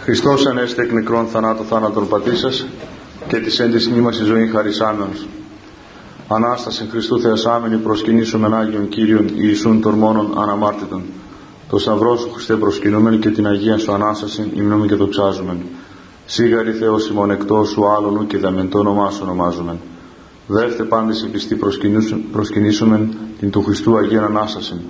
Χριστός ανέστη εκ νεκρών θανάτου θάνατον πατήσας και της έντης η ζωή χαρισάμενος. Ανάσταση Χριστού Θεασάμενη προσκυνήσουμε Άγιον Κύριον Ιησούν των μόνον αναμάρτητον. Το Σταυρό σου Χριστέ προσκυνούμεν και την Αγία σου Ανάσταση υμνούμε και δοξάζουμε. Σίγαρη Θεός ημών εκτός σου άλλον και δαμεντό όνομά σου ονομάζουμε. Δεύτε πάντες οι πιστοί προσκυνήσουμε την του Χριστού Αγία Ανάσταση.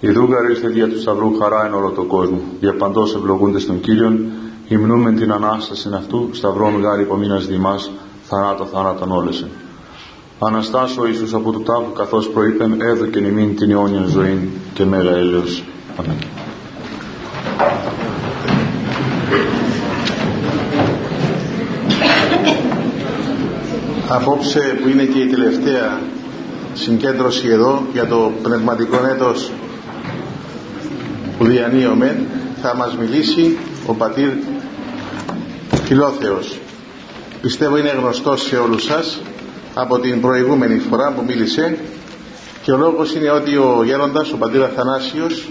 Η δούγαρη ήρθε δια τους Σταυρού χαρά εν όλο τον κόσμο. Για παντός ευλογούνται στον Κύριον, υμνούμε την Ανάσταση αυτού, Σταυρών γάρι υπομείνας δημάς, θανάτο θάνατον όλεσεν. Αναστάσω Ιησούς από του τάφου καθώς προείπεν έδωκεν ημίν την αιώνια ζωή και μέγα έλεος. Αμήν. Απόψε που είναι και η τελευταία συγκέντρωση εδώ για το πνευματικό έτος που διανύομαι θα μας μιλήσει ο πατήρ Φιλόθεος. Πιστεύω είναι γνωστός σε όλους σας από την προηγούμενη φορά που μίλησε και ο λόγος είναι ότι ο γέροντας, ο πατήρ Αθανάσιος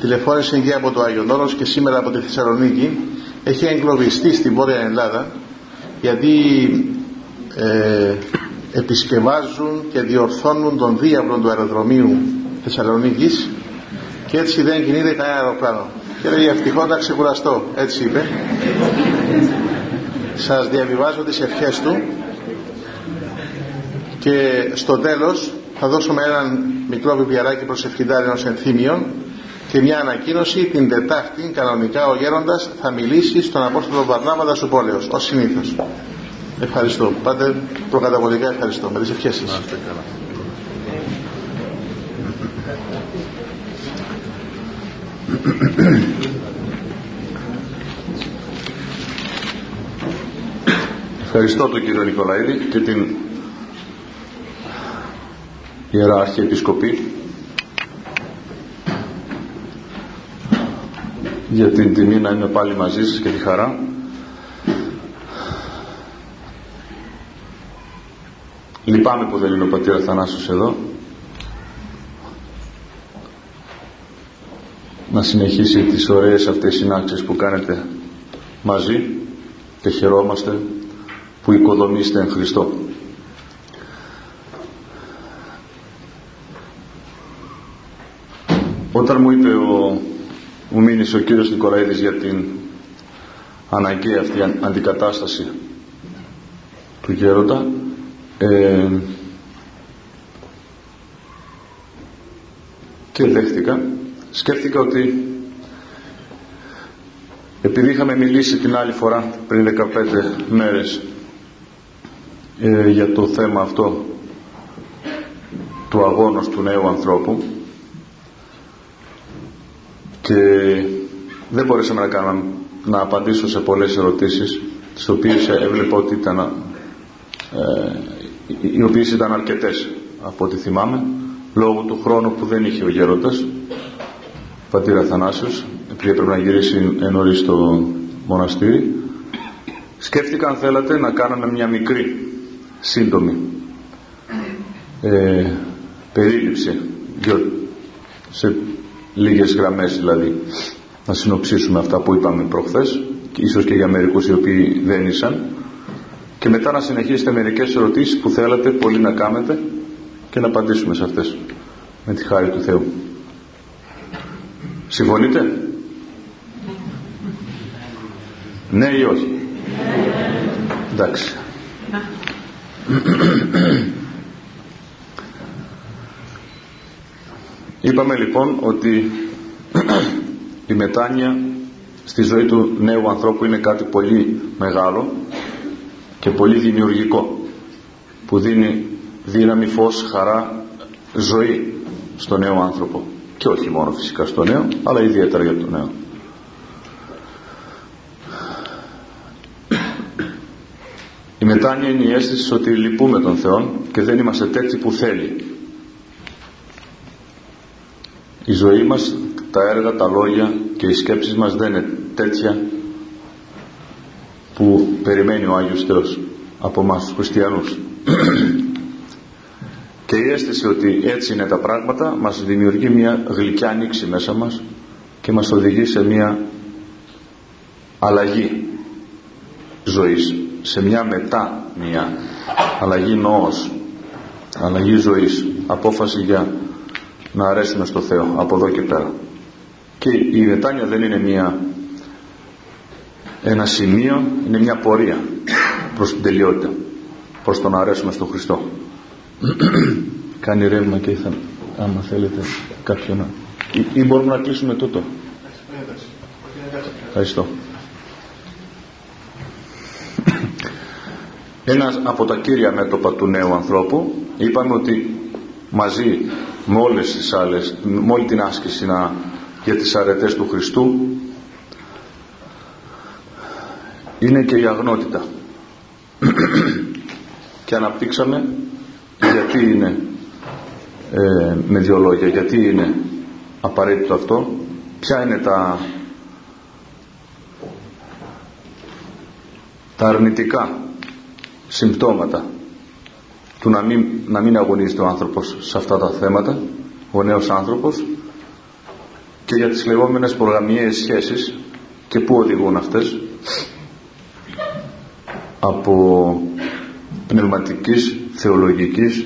τηλεφώνησε και από το Άγιον και σήμερα από τη Θεσσαλονίκη. Έχει εγκλωβιστεί στην Βόρεια Ελλάδα γιατί ε, επισκευάζουν και διορθώνουν τον διάβλο του αεροδρομίου Θεσσαλονίκης και έτσι δεν κινείται κανένα αεροπλάνο. Και λέει ευτυχώς να ξεκουραστώ. Έτσι είπε. Σας διαβιβάζω τις ευχές του. Και στο τέλος θα δώσουμε έναν μικρό βιβλιαράκι προς ευχητάρι ενός ενθύμιων και μια ανακοίνωση. Την Τετάρτη κανονικά ο Γέροντας θα μιλήσει στον Απόστολο Βαρνάβα σου πόλεως ως συνήθως. Ευχαριστώ. Πάτε προκαταβολικά. Ευχαριστώ. Με τις ευχές σας Ευχαριστώ τον κύριο Νικολαίδη και την Ιερά Αρχιεπισκοπή για την τιμή να είμαι πάλι μαζί σας και τη χαρά. Λυπάμαι που δεν είναι ο πατήρ Αθανάσιος εδώ να συνεχίσει τις ωραίες αυτές συνάξεις που κάνετε μαζί και χαιρόμαστε που οικοδομήστε εν Χριστώ. Όταν μου είπε ο, μου μήνυσε ο κύριος Νικολαίδης για την αναγκαία αυτή αντικατάσταση του γέροντα ε, και δέχτηκα σκέφτηκα ότι επειδή είχαμε μιλήσει την άλλη φορά πριν 15 μέρες ε, για το θέμα αυτό του αγώνος του νέου ανθρώπου και δεν μπορέσαμε να, κάνουμε, να απαντήσω σε πολλές ερωτήσεις τις οποίες έβλεπα ότι ήταν ε, οι οποίες ήταν αρκετές από ό,τι θυμάμαι λόγω του χρόνου που δεν είχε ο γέροντας πατήρα Αθανάσιος επειδή έπρεπε να γυρίσει νωρίς στο μοναστήρι σκέφτηκα αν θέλατε να κάνουμε μια μικρή σύντομη ε, περίληψη σε λίγες γραμμές δηλαδή να συνοψίσουμε αυτά που είπαμε προχθές και ίσως και για μερικούς οι οποίοι δεν ήσαν. Και μετά να συνεχίσετε μερικές ερωτήσεις που θέλατε πολύ να κάνετε και να απαντήσουμε σε αυτές. Με τη χάρη του Θεού συμφωνείτε; Ναι ή όχι; Εντάξει. Είπαμε λοιπόν ότι η μετάνοια στη ζωή του νέου ανθρώπου είναι κάτι πολύ μεγάλο και πολύ δημιουργικό που δίνει δύναμη, φως, χαρά, ζωή στο νέο άνθρωπο και όχι μόνο φυσικά στο νέο αλλά ιδιαίτερα για το νέο Η μετάνοια είναι η αίσθηση ότι λυπούμε τον Θεό και δεν είμαστε τέτοιοι που θέλει. Η ζωή μας, τα έργα, τα λόγια και οι σκέψεις μας δεν είναι τέτοια που περιμένει ο Άγιος Θεός από εμάς τους χριστιανούς. Και η αίσθηση ότι έτσι είναι τα πράγματα μας δημιουργεί μια γλυκιά ανοίξη μέσα μας και μας οδηγεί σε μια αλλαγή ζωής σε μια μετά μια αλλαγή νοός αλλαγή ζωής απόφαση για να αρέσουμε στο Θεό από εδώ και πέρα. Και η μετάνοια δεν είναι μια ένα σημείο είναι μια πορεία προς την τελειότητα προς το να αρέσουμε στον Χριστό κάνει ρεύμα και θα, άμα θέλετε κάποιον ή, ή μπορούμε να κλείσουμε τούτο. Ευχαριστώ. Ένας από τα κύρια μέτωπα του νέου ανθρώπου είπαμε ότι μαζί με όλες τις άλλες με όλη την άσκηση να, για τις αρετές του Χριστού είναι και η αγνότητα. Και αναπτύξαμε γιατί είναι ε, με δύο λόγια γιατί είναι απαραίτητο αυτό. Ποια είναι τα τα αρνητικά συμπτώματα του να μην, να μην αγωνίζεται ο άνθρωπος σε αυτά τα θέματα ο νέος άνθρωπος και για τις λεγόμενες προγραμμιαίες σχέσεις και πού οδηγούν αυτές από πνευματικής, θεολογικής,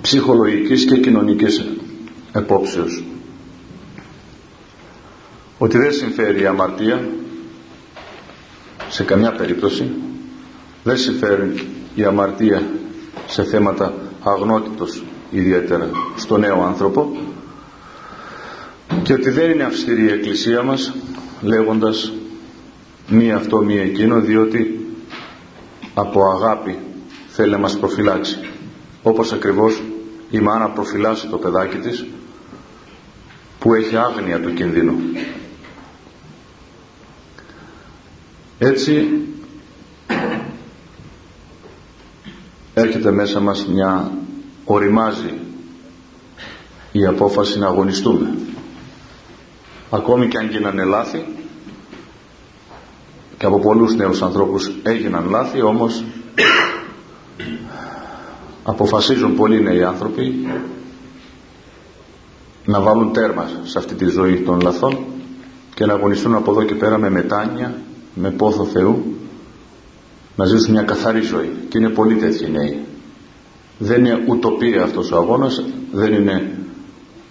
ψυχολογικής και κοινωνικής επόψεως. Ότι δεν συμφέρει η αμαρτία σε καμιά περίπτωση, δεν συμφέρει η αμαρτία σε θέματα αγνότητος ιδιαίτερα στο νέο άνθρωπο και ότι δεν είναι αυστηρή η Εκκλησία μας λέγοντας μία αυτό μία εκείνο διότι από αγάπη θέλει να μας προφυλάξει. Όπως ακριβώς η μάνα προφυλάσσει το παιδάκι της που έχει άγνοια του κινδύνου. Έτσι έρχεται μέσα μας μια οριμάζει η απόφαση να αγωνιστούμε. Ακόμη και αν γίνανε λάθη και από πολλούς νέους ανθρώπους έγιναν λάθη όμως αποφασίζουν πολλοί νέοι άνθρωποι να βάλουν τέρμα σε αυτή τη ζωή των λαθών και να αγωνιστούν από εδώ και πέρα με μετάνοια με πόθο Θεού να ζήσουν μια καθαρή ζωή. Και είναι πολλοί τέτοιοι νέοι. Δεν είναι ουτοπία αυτός ο αγώνας δεν είναι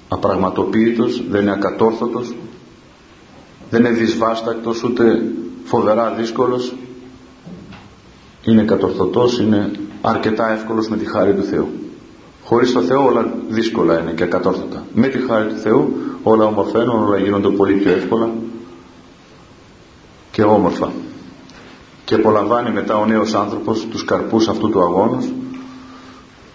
απραγματοποίητος δεν είναι ακατόρθωτος δεν είναι δυσβάστακτος ούτε φοβερά δύσκολος. Είναι κατορθωτός είναι αρκετά εύκολος με τη χάρη του Θεού. Χωρίς το Θεό όλα δύσκολα είναι και ακατόρθωτα. Με τη χάρη του Θεού όλα ομορφαίνουν όλα γίνονται πολύ πιο εύκολα και όμορφα. Και απολαμβάνει μετά ο νέος άνθρωπος τους καρπούς αυτού του αγώνος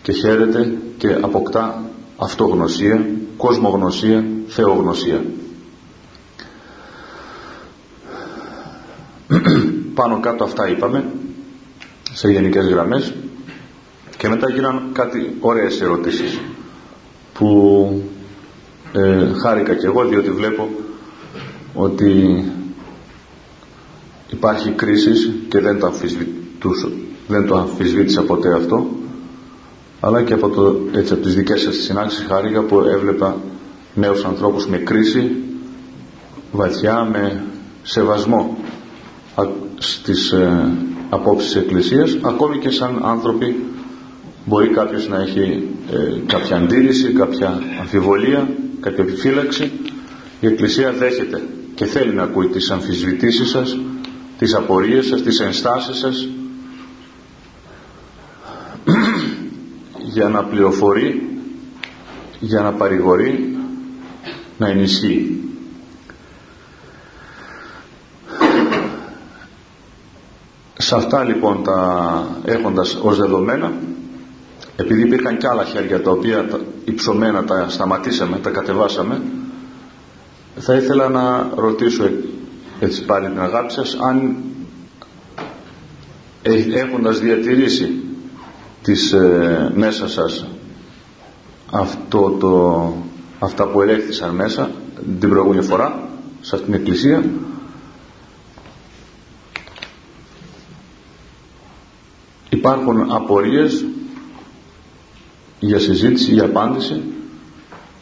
και χαίρεται και αποκτά αυτογνωσία, κοσμογνωσία, θεογνωσία. Πάνω κάτω αυτά είπαμε σε γενικές γραμμές και μετά γίναν κάτι ωραίες ερωτήσεις που ε, χάρηκα και εγώ διότι βλέπω ότι υπάρχει κρίση και δεν το, δεν το αμφισβήτησα ποτέ αυτό αλλά και από, το, έτσι, από τις δικές σας συνάξεις χάρηκα που έβλεπα νέους ανθρώπους με κρίση βαθιά με σεβασμό στις ε, απόψεις της Εκκλησίας ακόμη και σαν άνθρωποι μπορεί κάποιος να έχει ε, κάποια αντίρρηση, κάποια αμφιβολία κάποια επιφύλαξη. Η Εκκλησία δέχεται και θέλει να ακούει τις αμφισβητήσεις σας τις απορίες σας, τις ενστάσεις σας. Για να πληροφορεί για να παρηγορεί να ενισχύει. Σε αυτά λοιπόν τα έχοντας ως δεδομένα επειδή υπήρχαν και άλλα χέρια τα οποία τα υψωμένα τα σταματήσαμε, τα κατεβάσαμε θα ήθελα να ρωτήσω έτσι πάλι την αγάπη σας αν έχοντας διατηρήσει τις ε, μέσα σας αυτό το, αυτά που ελέγχθησαν μέσα την προηγούμενη φορά σε αυτήν την εκκλησία υπάρχουν απορίες για συζήτηση, για απάντηση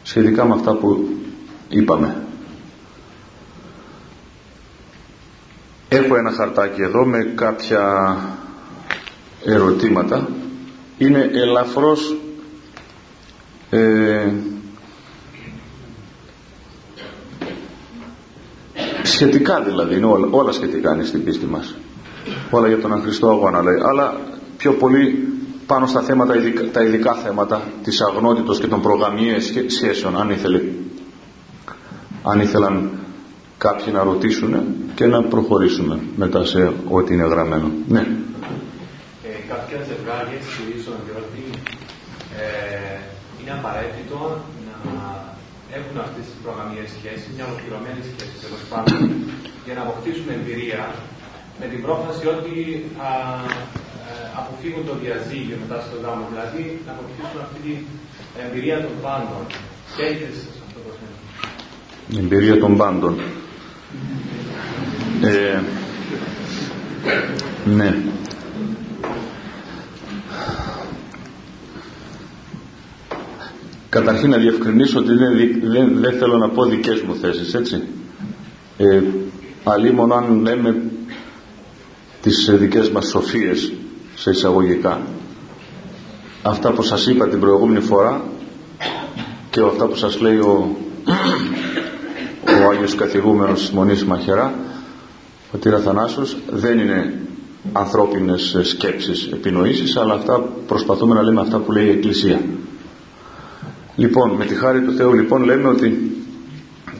σχετικά με αυτά που είπαμε. Έχω ένα χαρτάκι εδώ με κάποια ερωτήματα. Είναι ελαφρώς ε, σχετικά δηλαδή, είναι όλα, σχετικά είναι στην πίστη μας. Όλα για τον Χριστό αγώνα λέει, αλλά πιο πολύ πάνω στα θέματα τα ειδικά θέματα της αγνότητος και των προγαμιές σχέσεων αν, ήθελε, αν ήθελαν κάποιοι να ρωτήσουν και να προχωρήσουμε μετά σε ό,τι είναι γραμμένο. Ναι. Ε, κάποια ζευγάρια στηρίζουν ότι ε, είναι απαραίτητο να έχουν αυτές τις προγραμμίε σχέσεις, μια ολοκληρωμένη σχέση τέλος πάντων, για να αποκτήσουν εμπειρία με την πρόφαση ότι θα ε, αποφύγουν το διαζύγιο μετά στο γάμο. Δηλαδή να αποκτήσουν αυτή την εμπειρία των πάντων. Και έχετε σε αυτό το θέμα. Η εμπειρία των πάντων. Ε, ναι. Καταρχήν να διευκρινίσω ότι δεν, δεν, θέλω να πω δικές μου θέσεις, έτσι. Ε, μόνο αν λέμε τις δικές μας σοφίες σε εισαγωγικά. Αυτά που σας είπα την προηγούμενη φορά και αυτά που σας λέει ο, ο Άγιος Καθηγούμενος της Μονής Μαχαιρά ο Τύρας Θανάσος δεν είναι ανθρώπινες σκέψεις, επινοήσεις αλλά αυτά προσπαθούμε να λέμε αυτά που λέει η Εκκλησία Λοιπόν, με τη χάρη του Θεού λοιπόν λέμε ότι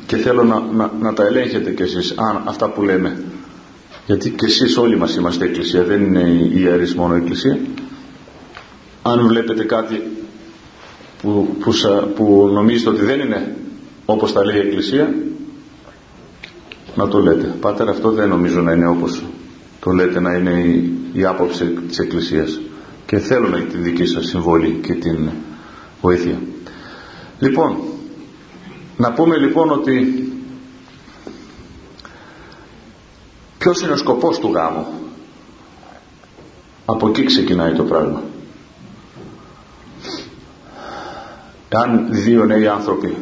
και θέλω να, να, να τα ελέγχετε κι εσείς αν, αυτά που λέμε γιατί και εσείς όλοι μας είμαστε εκκλησία δεν είναι η ιερής μόνο εκκλησία. Αν βλέπετε κάτι που, που, που νομίζετε ότι δεν είναι όπως τα λέει η εκκλησία να το λέτε. Πάτερ αυτό δεν νομίζω να είναι όπως το λέτε να είναι η, η άποψη της εκκλησίας. Και θέλω να την δική σας συμβόλη και την βοήθεια. Λοιπόν, να πούμε λοιπόν ότι ποιος είναι ο σκοπός του γάμου; Από εκεί ξεκινάει το πράγμα. Αν δύο νέοι άνθρωποι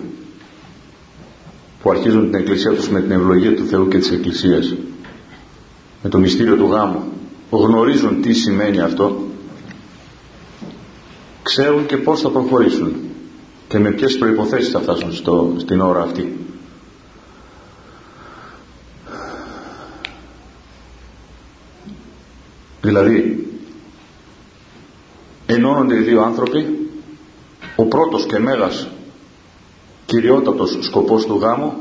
που αρχίζουν την εκκλησία τους με την ευλογία του Θεού και της Εκκλησίας με το μυστήριο του γάμου γνωρίζουν τι σημαίνει αυτό ξέρουν και πώς θα προχωρήσουν και με ποιες προϋποθέσεις θα φτάσουν στο, στην ώρα αυτή. Δηλαδή, ενώνονται οι δύο άνθρωποι, ο πρώτος και μέγας κυριότατος σκοπός του γάμου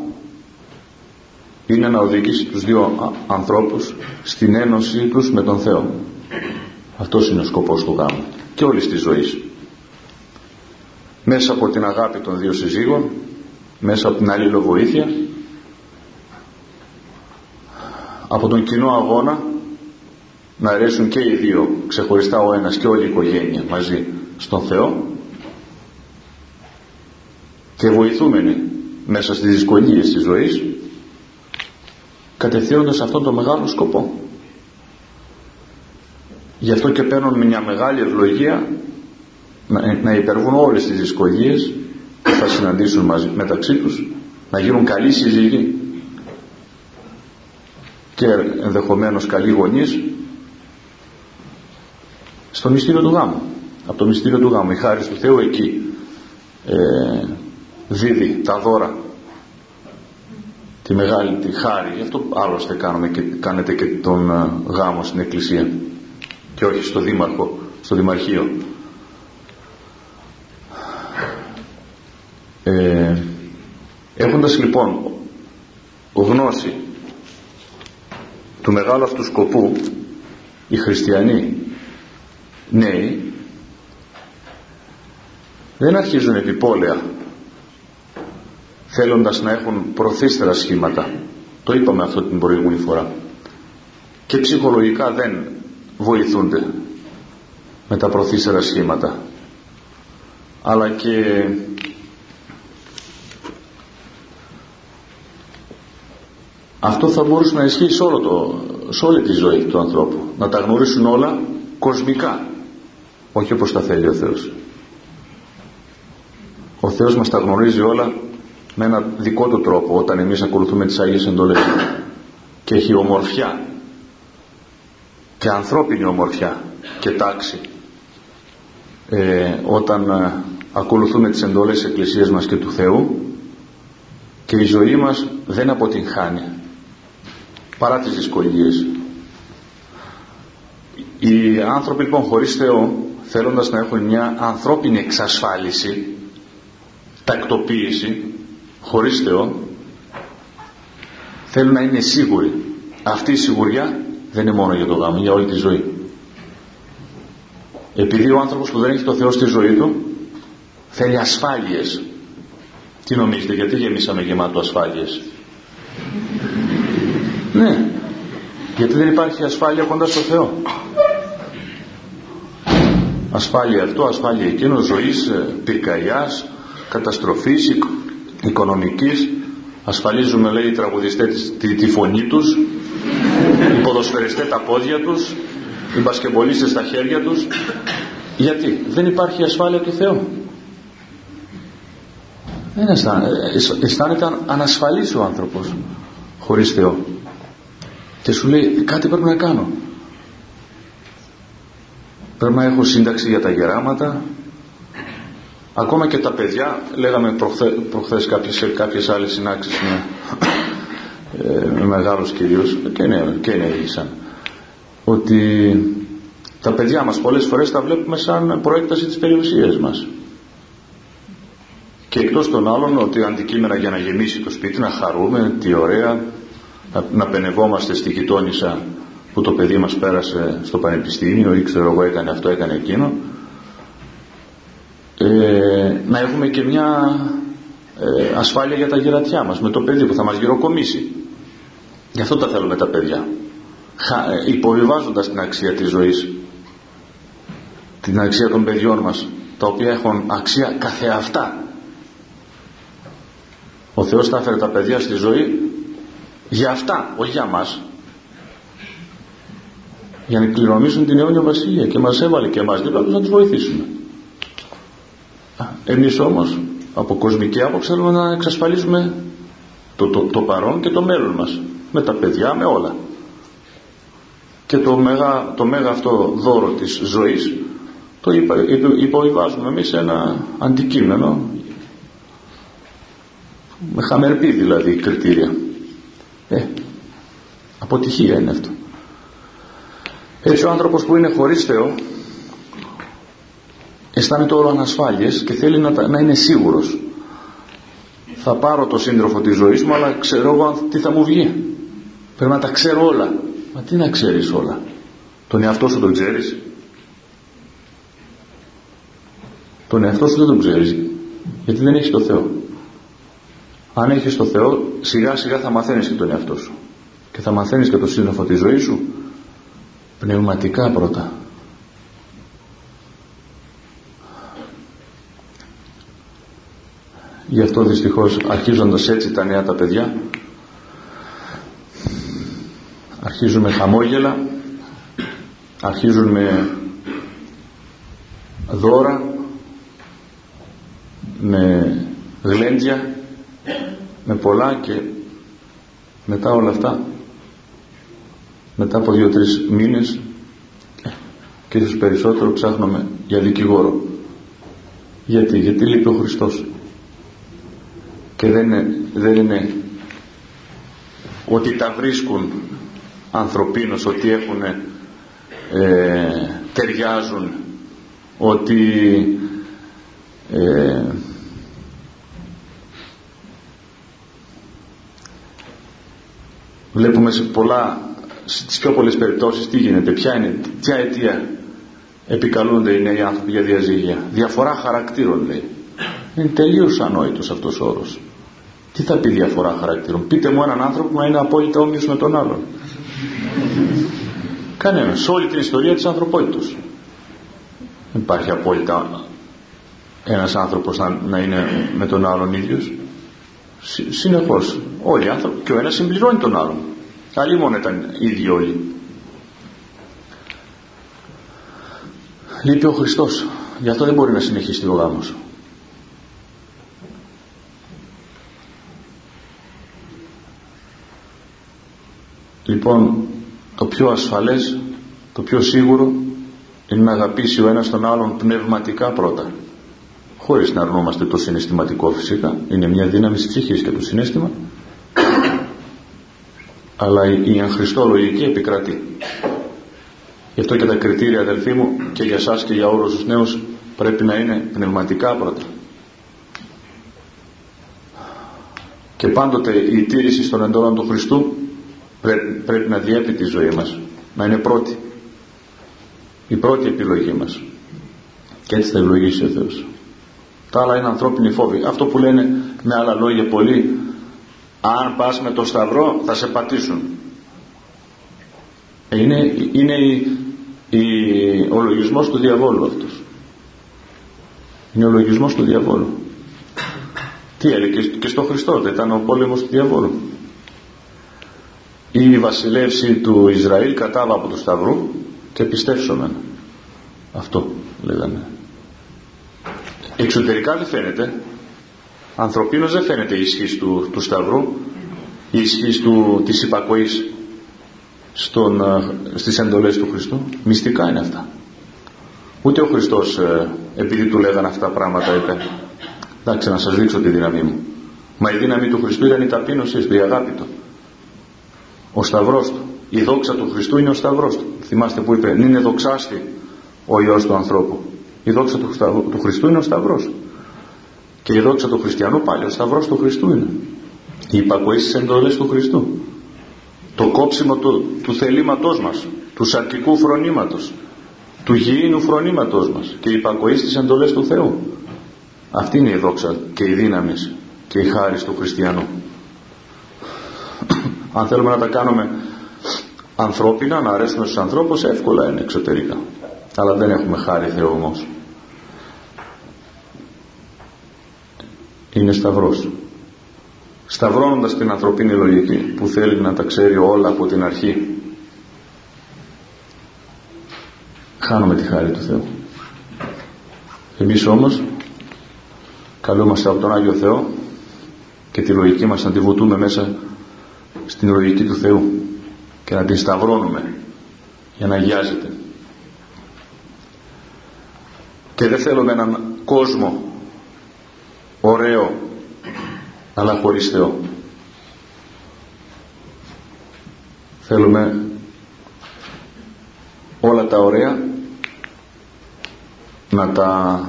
είναι να οδηγήσει τους δύο ανθρώπους στην ένωσή τους με τον Θεό. Αυτός είναι ο σκοπός του γάμου και όλης της ζωής μέσα από την αγάπη των δύο συζύγων μέσα από την αλληλοβοήθεια από τον κοινό αγώνα να αρέσουν και οι δύο ξεχωριστά ο ένας και όλη η οικογένεια μαζί στον Θεό. Και βοηθούμενοι μέσα στις δυσκολίες της ζωής κατευθύνοντας αυτόν τον μεγάλο σκοπό. Γι' αυτό και παίρνουν μια μεγάλη ευλογία να, να υπερβούν όλες τις δυσκολίες που θα συναντήσουν μαζί, μεταξύ τους να γίνουν καλοί σύζυγοι και ενδεχομένως καλοί γονείς στο μυστήριο του γάμου. Από το μυστήριο του γάμου. Η χάρη του Θεού εκεί ε, δίδει τα δώρα. Τη μεγάλη τη χάρη. Γι' αυτό άλλωστε κάνουμε και, κάνετε και τον ε, γάμο στην εκκλησία. Και όχι στο δήμαρχο στο δημαρχείο. Ε, έχοντας λοιπόν γνώση του μεγάλου αυτού σκοπού οι χριστιανοί νέοι δεν αρχίζουν επιπόλαια θέλοντας να έχουν προθύστερα σχήματα. Το είπαμε αυτό την προηγούμενη φορά. Και ψυχολογικά δεν βοηθούνται με τα προθύστερα σχήματα. Αλλά και αυτό θα μπορούσε να ισχύει σε, όλο το, σε όλη τη ζωή του ανθρώπου. Να τα γνωρίσουν όλα κοσμικά όχι όπως τα θέλει ο Θεός. Ο Θεός μας τα γνωρίζει όλα με ένα δικό του τρόπο όταν εμείς ακολουθούμε τις Αγίες Εντολές. Και έχει ομορφιά. Και ανθρώπινη ομορφιά και τάξη. Ε, όταν ε, ακολουθούμε τις εντολές της Εκκλησίας μας και του Θεού και η ζωή μας δεν αποτυγχάνει παρά τις δυσκολίες. Οι άνθρωποι λοιπόν χωρίς Θεό θέλοντας να έχουν μια ανθρώπινη εξασφάλιση τακτοποίηση χωρίς Θεό θέλουν να είναι σίγουροι. Αυτή η σιγουριά δεν είναι μόνο για το γάμο για όλη τη ζωή. Επειδή ο άνθρωπος που δεν έχει το Θεό στη ζωή του θέλει ασφάλειες. Τι νομίζετε γιατί γεμίσαμε γεμάτο ασφάλειες; Ναι. Γιατί δεν υπάρχει ασφάλεια κοντά στο Θεό ασφάλεια αυτό, ασφάλεια εκείνος ζωής ε, πυρκαγιάς καταστροφής οικονομικής. Ασφαλίζουμε λέει οι τραγουδιστές τη, τη φωνή τους οι ποδοσφαιριστές τα πόδια τους οι μπασκεμπολίστες τα χέρια τους. Γιατί; Δεν υπάρχει ασφάλεια του Θεού. Δεν αισθάνεται, αισθάνεται ανασφαλής ο άνθρωπος χωρίς Θεό. Και σου λέει κάτι πρέπει να κάνω πρέπει να έχω σύνταξη για τα γεράματα. Ακόμα και τα παιδιά λέγαμε προχθέ, προχθές κάποιες, σε κάποιες άλλες συνάξεις με, ε, με μεγάλους κυρίους και είναι, και είναι ότι τα παιδιά μας πολλές φορές τα βλέπουμε σαν προέκταση της περιουσίας μας. Και εκτός των άλλων ότι αντικείμενα για να γεμίσει το σπίτι να χαρούμε, τι ωραία να, να πενευόμαστε στη γειτόνισσα που το παιδί μας πέρασε στο πανεπιστήμιο ή ξέρω εγώ έκανε αυτό, έκανε εκείνο. Ε, να έχουμε και μια ε, ασφάλεια για τα γερατιά μας με το παιδί που θα μας γυροκομίσει. Γι' αυτό τα θέλουμε τα παιδιά. Ε, υποβιβάζοντας την αξία της ζωής. Την αξία των παιδιών μας τα οποία έχουν αξία καθεαυτά ο Θεός τα έφερε τα παιδιά στη ζωή για αυτά, όχι για μας για να κληρονομήσουν την αιώνια βασιλεία. Και μας έβαλε και εμάς δίπλα να τους βοηθήσουμε. Εμείς όμως από κοσμική άποψη θέλουμε να εξασφαλίσουμε το, το, το παρόν και το μέλλον μας. Με τα παιδιά, με όλα. Και το μέγα, το μέγα αυτό δώρο της ζωής το υποβιβάζουμε εμείς σε ένα αντικείμενο. Με χαμερπή δηλαδή κριτήρια. Ε, αποτυχία είναι αυτό έτσι ο άνθρωπος που είναι χωρίς Θεό αισθάνεται όλο ανασφάλειες και θέλει να, να είναι σίγουρος. Θα πάρω το σύντροφο της ζωής μου αλλά ξέρω εγώ τι θα μου βγει. Πρέπει να τα ξέρω όλα. Μα τι να ξέρεις όλα; Τον εαυτό σου τον ξέρεις; Τον εαυτό σου δεν τον ξέρεις γιατί δεν έχεις το Θεό. Αν έχεις το Θεό σιγά σιγά θα μαθαίνεις και τον εαυτό σου. Και θα μαθαίνεις και το σύντροφο της ζωής σου πνευματικά πρώτα. Γι' αυτό δυστυχώς αρχίζοντας έτσι τα νέα τα παιδιά αρχίζουν με χαμόγελα αρχίζουν με δώρα με γλέντια με πολλά και μετά όλα αυτά μετά από δύο-τρεις μήνες και ίσως περισσότερο ψάχνουμε για δικηγόρο. Γιατί, γιατί λείπει ο Χριστός; Και δεν είναι, δεν είναι ότι τα βρίσκουν ανθρωπίνως ότι έχουν ε, ταιριάζουν ότι ε, βλέπουμε σε πολλά στις πιο πολλές περιπτώσεις τι γίνεται ποια είναι, ποια αιτία επικαλούνται οι νέοι άνθρωποι για διαζύγια. Διαφορά χαρακτήρων λέει. Είναι τελείως ανόητος αυτός ο όρος. Τι θα πει διαφορά χαρακτήρων; Πείτε μου έναν άνθρωπο που να είναι απόλυτα όμοιος με τον άλλον. Κανένας. Σε όλη την ιστορία της ανθρωπότητας. Υπάρχει απόλυτα ένας άνθρωπος να, να είναι με τον άλλον ίδιος. Συνεχώς όλοι οι άνθρωποι. Και ο ένας συμπληρώνει τον άλλον άλλοι μόνο ήταν ίδιοι όλοι. Λείπει ο Χριστός. Γι' αυτό δεν μπορεί να συνεχίσει ο γάμος λοιπόν το πιο ασφαλές το πιο σίγουρο είναι να αγαπήσει ο ένας τον άλλον πνευματικά πρώτα. Χωρίς να αρνούμαστε το συναισθηματικό φυσικά. Είναι μια δύναμη της ψυχής και το συνέστημα αλλά η Χριστό λογική επικρατεί. Γι' αυτό και τα κριτήρια αδελφοί μου και για σας και για όλους τους νέους πρέπει να είναι πνευματικά πρώτα. Και πάντοτε η τήρηση των εντόνων του Χριστού πρέπει, πρέπει να διέπει τη ζωή μας να είναι πρώτη. Η πρώτη επιλογή μας. Και έτσι θα ευλογήσει ο Θεός. Τα άλλα είναι ανθρώπινοι φόβοι. Αυτό που λένε με άλλα λόγια πολλοί αν πας με το σταυρό θα σε πατήσουν. Ε, είναι, είναι η, η, ο λογισμός του διαβόλου αυτός. Είναι ο λογισμός του διαβόλου. Τι έλεγε και στο Χριστό δεν ήταν ο πόλεμος του διαβόλου. Η βασιλεύση του Ισραήλ κατάβα από το Σταυρού και πιστέψομεν αυτό λέγανε. Εξωτερικά δεν φαίνεται ανθρωπίνως δεν φαίνεται η ισχύς του, του Σταυρού η ισχύς του, της υπακοής στον, ε, στις εντολές του Χριστού. Μυστικά είναι αυτά. Ούτε ο Χριστός ε, επειδή του λέγανε αυτά τα πράγματα είπε εντάξει να σας δείξω τη δύναμή μου μα η δύναμη του Χριστού ήταν η ταπείνωση του η αγάπη του. Ο Σταυρός του η δόξα του Χριστού είναι ο Σταυρός του. Θυμάστε που είπε είναι δοξάστη ο Υιός του ανθρώπου η δόξα του, του Χριστού είναι ο Σταυρός και η δόξα του Χριστιανού πάλι ο Σταυρός του Χριστού είναι. Η υπακοή στις εντολές του Χριστού. Το κόψιμο του, του θελήματός μας του σαρκικού φρονήματος του γηίνου φρονήματός μας και η υπακοή στις εντολές του Θεού. Αυτή είναι η δόξα και η δύναμη και η χάρη του χριστιανού αν θέλουμε να τα κάνουμε ανθρώπινα να αρέσουμε στους ανθρώπους εύκολα είναι εξωτερικά. Αλλά δεν έχουμε χάρη Θεό όμως είναι σταυρός. Σταυρώνοντας την ανθρωπίνη λογική που θέλει να τα ξέρει όλα από την αρχή. Χάνουμε τη χάρη του Θεού. Εμείς όμως καλούμαστε από τον Άγιο Θεό και τη λογική μας να τη βουτούμε μέσα στην λογική του Θεού και να την σταυρώνουμε για να αγιάζεται. Και δεν θέλουμε έναν κόσμο ωραίο. Αλλά χωρίς Θεό θέλουμε όλα τα ωραία να τα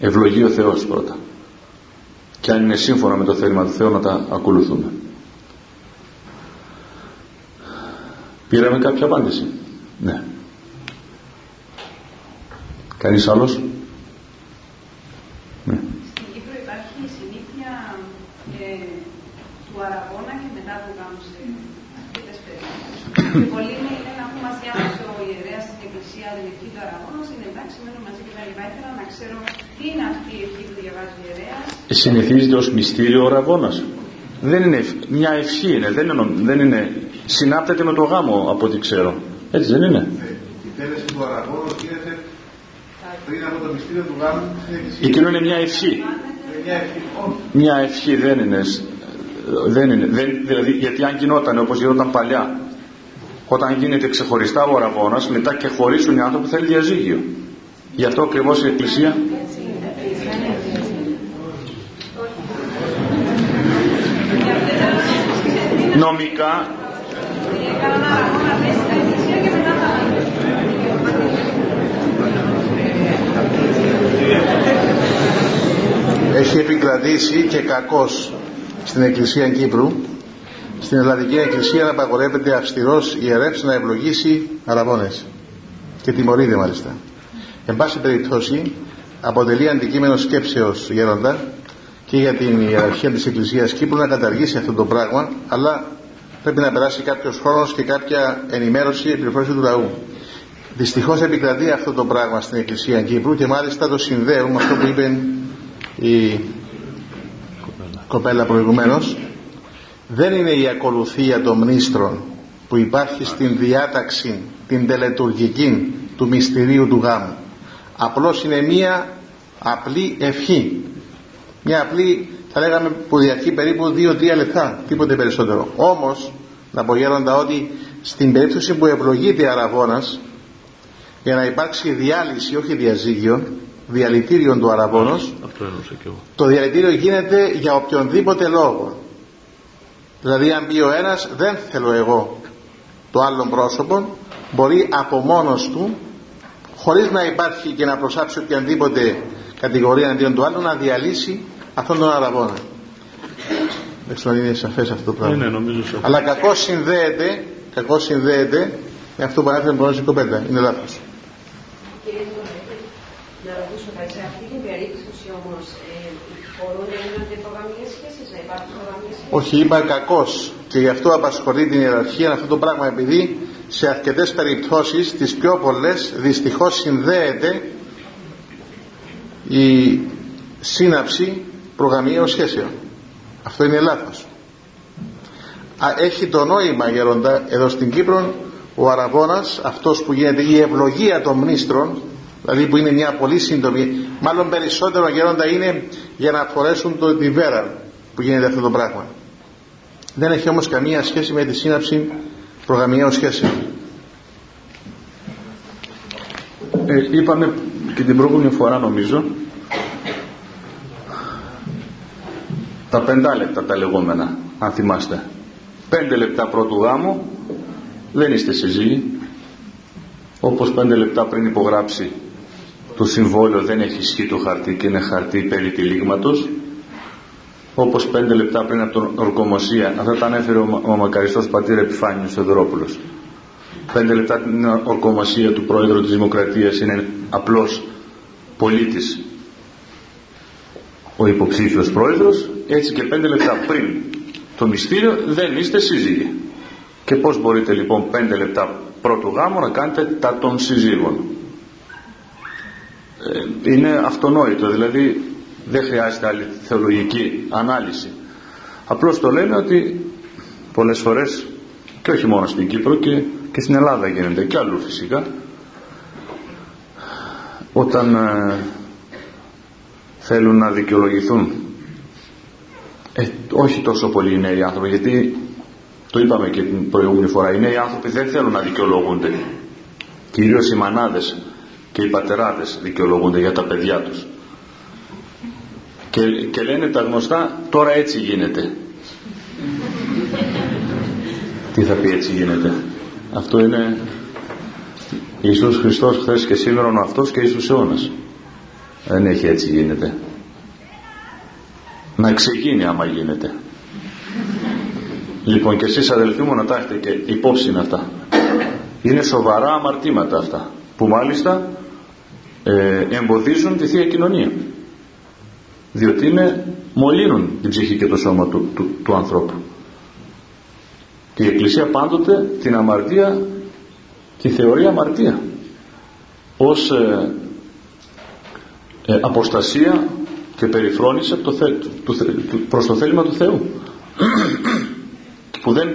ευλογεί ο Θεός πρώτα. Και αν είναι σύμφωνα με το θέλημα του Θεού να τα ακολουθούμε. Πήραμε κάποια απάντηση; Ναι. Κανείς άλλος; Ναι. Στην Κύπρο υπάρχει η συνήθεια ε, του Αραγώνα και μετά του γάμου σε αρκετές περιπτώσεις. και πολλοί είναι να έχουν μας διάβασε ο ιερέας στην Εκκλησία την ευχή του Αραγώνα, είναι εντάξει, μένω μαζί και τα λοιπά. Ήθελα να ξέρω τι είναι αυτή η ευχή που διαβάζει ο ιερέας. Συνηθίζεται ως μυστήριο ο Αραγώνας. Δεν είναι μια ευχή είναι, δεν είναι, δεν είναι συνάπτεται με το γάμο από ό,τι ξέρω. Έτσι δεν είναι. Η τέλεση του Αραγώνα γίνεται πριν από το μυστήριο του γάμου Εκείνο είναι μια ευχή. Μια ευχή δεν είναι. Δεν είναι δεν, δηλαδή, γιατί αν γινόταν όπως γινόταν παλιά, όταν γίνεται ξεχωριστά ο αραβώνας, μετά και χωρίσουν οι άνθρωποι θέλει διαζύγιο. Γι' αυτό ακριβώς η Εκκλησία νομικά έχει επικρατήσει και κακός στην Εκκλησία Κύπρου στην Ελλαδική Εκκλησία να απαγορεύεται αυστηρός ιερεύς να ευλογήσει αραβώνες και τιμωρείται μάλιστα. Εν πάση περιπτώσει αποτελεί αντικείμενο σκέψεως γέροντα και για την ιεραρχία της Εκκλησίας Κύπρου να καταργήσει αυτό το πράγμα αλλά πρέπει να περάσει κάποιος χρόνος και κάποια ενημέρωση επιφρόση του λαού. Δυστυχώς επικρατεί αυτό το πράγμα στην Εκκλησία Κύπρου και μάλιστα το συνδέουν με αυτό που είπε η κοπέλα προηγουμένως δεν είναι η ακολουθία των μνήστρων που υπάρχει στην διάταξη την τελετουργική του μυστηρίου του γάμου. Απλώς είναι μία απλή ευχή. Μια απλή θα λέγαμε που διαρκεί περίπου 2-3 λεπτά τίποτε περισσότερο. Όμως να πω γέροντα ότι στην περίπτωση που ευλογείται αραβώνας για να υπάρξει διάλυση όχι διαζύγιο διαλυτήριο του αραβόνος το διαλυτήριο γίνεται για οποιονδήποτε λόγο. Δηλαδή αν πει ο ένας δεν θέλω εγώ το άλλο πρόσωπο μπορεί από μόνος του χωρίς να υπάρχει και να προσάψει οποιαδήποτε κατηγορία αντίον του άλλου να διαλύσει αυτόν τον αραβόνα δεν ξέρω αν είναι σαφές αυτό το πράγμα. Ναι, ναι, νομίζω αλλά κακό συνδέεται κακό συνδέεται με αυτό που ανέφερε πριν η κοπέλα είναι λάθος. Κύριε να ρωτήσω κάτι. Σε αυτή την περίπτωση όμω, ε, μπορούν να γίνονται υπογαμίε σχέσεις, να υπάρχουν υπογαμίε σχέσεις; Όχι, είπα κακό. Και γι' αυτό απασχολεί την ιεραρχία αυτό το πράγμα, επειδή σε αρκετές περιπτώσεις, τις πιο πολλές, δυστυχώς συνδέεται η σύναψη προγαμιαίων σχέσεων. Αυτό είναι λάθος. Έχει το νόημα γέροντα εδώ στην Κύπρο ο Αραβώνας αυτός που γίνεται η ευλογία των μνήστρων δηλαδή που είναι μια πολύ σύντομη μάλλον περισσότερο γέροντα είναι για να φορέσουν το τη βέρα που γίνεται αυτό το πράγμα. Δεν έχει όμως καμία σχέση με τη σύναψη προγραμμιαίων σχέσεων ε, είπαμε και την προηγούμενη φορά νομίζω τα πεντάλεπτα τα λεγόμενα αν θυμάστε. Πέντε λεπτά πρώτου γάμου δεν είστε σύζυγοι. Όπως πέντε λεπτά πριν υπογράψει το συμβόλαιο δεν έχει ισχύ το χαρτί και είναι χαρτί περί τυλίγματος. Όπως πέντε λεπτά πριν από την ορκομοσία αυτά τα ανέφερε ο, ο μακαριστός πατήρ Επιφάνιος Θεοδωρόπουλος. Πέντε λεπτά την ορκομοσία του πρόεδρου της Δημοκρατίας είναι απλός πολίτης. Ο υποψήφιος πρόεδρος έτσι και πέντε λεπτά πριν το μυστήριο δεν είστε σύζυγοι. Και πώς μπορείτε λοιπόν πέντε λεπτά πρώτου γάμου να κάνετε τα των συζύγων ε, είναι αυτονόητο δηλαδή δεν χρειάζεται άλλη θεολογική ανάλυση. Απλώς το λένε ότι πολλές φορές και όχι μόνο στην Κύπρο και, και στην Ελλάδα γίνεται και αλλού φυσικά όταν ε, θέλουν να δικαιολογηθούν. Ε, όχι τόσο πολύ οι νέοι άνθρωποι γιατί το είπαμε και την προηγούμενη φορά οι νέοι άνθρωποι δεν θέλουν να δικαιολογούνται. Κυρίως οι μανάδες και οι πατεράδες δικαιολογούνται για τα παιδιά τους. Και, και λένε τα γνωστά τώρα έτσι γίνεται τι θα πει έτσι γίνεται αυτό είναι Ιησούς Χριστός χθες και σήμερα ο αυτός και Ιησούς αιώνας. Δεν έχει έτσι γίνεται να ξεγίνει άμα γίνεται. Λοιπόν και εσείς αδελφοί μου να τα έχετε και υπόψη είναι αυτά. Είναι σοβαρά αμαρτήματα αυτά που μάλιστα ε, εμποδίζουν τη Θεία Κοινωνία. Διότι είναι μολύνουν την ψυχή και το σώμα του, του, ανθρώπου. Και η Εκκλησία πάντοτε την αμαρτία τη θεωρεί αμαρτία. Ως ε, ε, αποστασία και περιφρόνηση το προς το θέλημα του Θεού. Που δεν,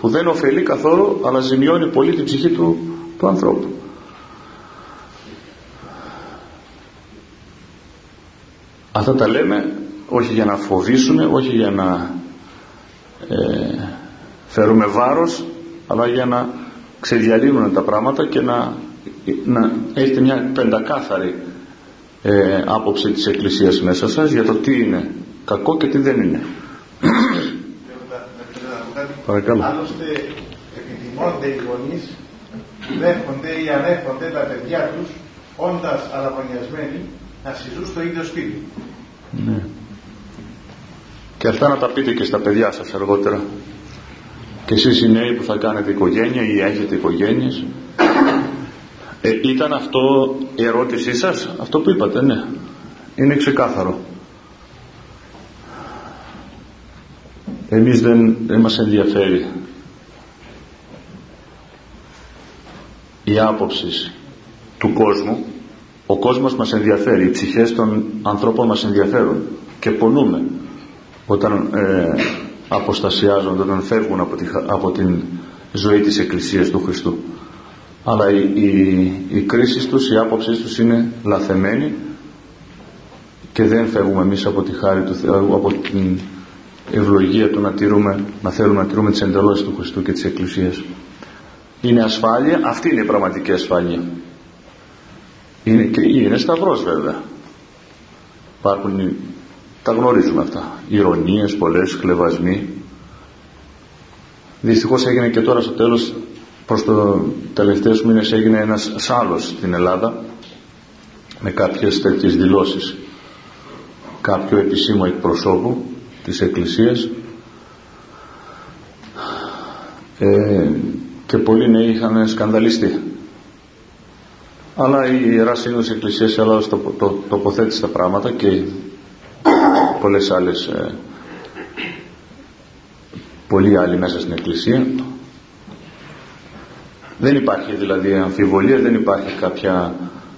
που δεν ωφελεί καθόλου αλλά ζημιώνει πολύ την ψυχή του, του ανθρώπου αυτά τα λέμε όχι για να φοβήσουμε όχι για να ε, φέρουμε βάρος αλλά για να ξεδιαλύνουν τα πράγματα και να, να έχετε μια πεντακάθαρη ε, άποψη της Εκκλησίας μέσα σας για το τι είναι κακό και τι δεν είναι. Παρακαλώ. Άλλωστε επιθυμώνται οι γονείς δέχονται ή ανέχονται τα παιδιά τους όντας αραβωνιασμένοι να συζούν στο ίδιο σπίτι. Ναι. Και αυτά να τα πείτε και στα παιδιά σας αργότερα. Και εσείς οι νέοι που θα κάνετε οικογένεια ή έχετε οικογένειες ε, ήταν αυτό η ερώτησή σας, αυτό που είπατε, ναι. Είναι ξεκάθαρο. Εμείς δεν, δεν μας ενδιαφέρει η άποψη του κόσμου. Ο κόσμος μας ενδιαφέρει, οι ψυχές των ανθρώπων μας ενδιαφέρουν και πονούμε όταν ε, αποστασιάζονται, όταν φεύγουν από, τη, από την ζωή της Εκκλησίας του Χριστού αλλά η, η, η κρίση τους, η άποψή τους είναι λαθεμένη και δεν φεύγουμε εμείς από τη χάρη του Θεού, από την ευλογία του να, τηρούμε, να θέλουμε να τηρούμε τις εντελώσεις του Χριστού και της Εκκλησίας. Είναι ασφάλεια, αυτή είναι η πραγματική ασφάλεια. Είναι, και είναι σταυρός βέβαια. Υπάρχουν τα γνωρίζουμε αυτά. Ηρωνίες πολλές, χλεβασμοί. Δυστυχώς έγινε και τώρα στο τέλος προς το τελευταίους μήνες έγινε ένας σάλος στην Ελλάδα με κάποιες τέτοιες δηλώσεις. Κάποιο επισήμου εκπροσώπου της Εκκλησίας. Ε, και πολλοί νέοι είχαν σκανδαλιστεί αλλά η Ιεράς Σύνοδος Εκκλησίας της Ελλάδας το, το, τοποθέτησε τα πράγματα και πολλές άλλες ε, πολλοί άλλοι μέσα στην Εκκλησία. Δεν υπάρχει δηλαδή αμφιβολία δεν υπάρχει κάποια,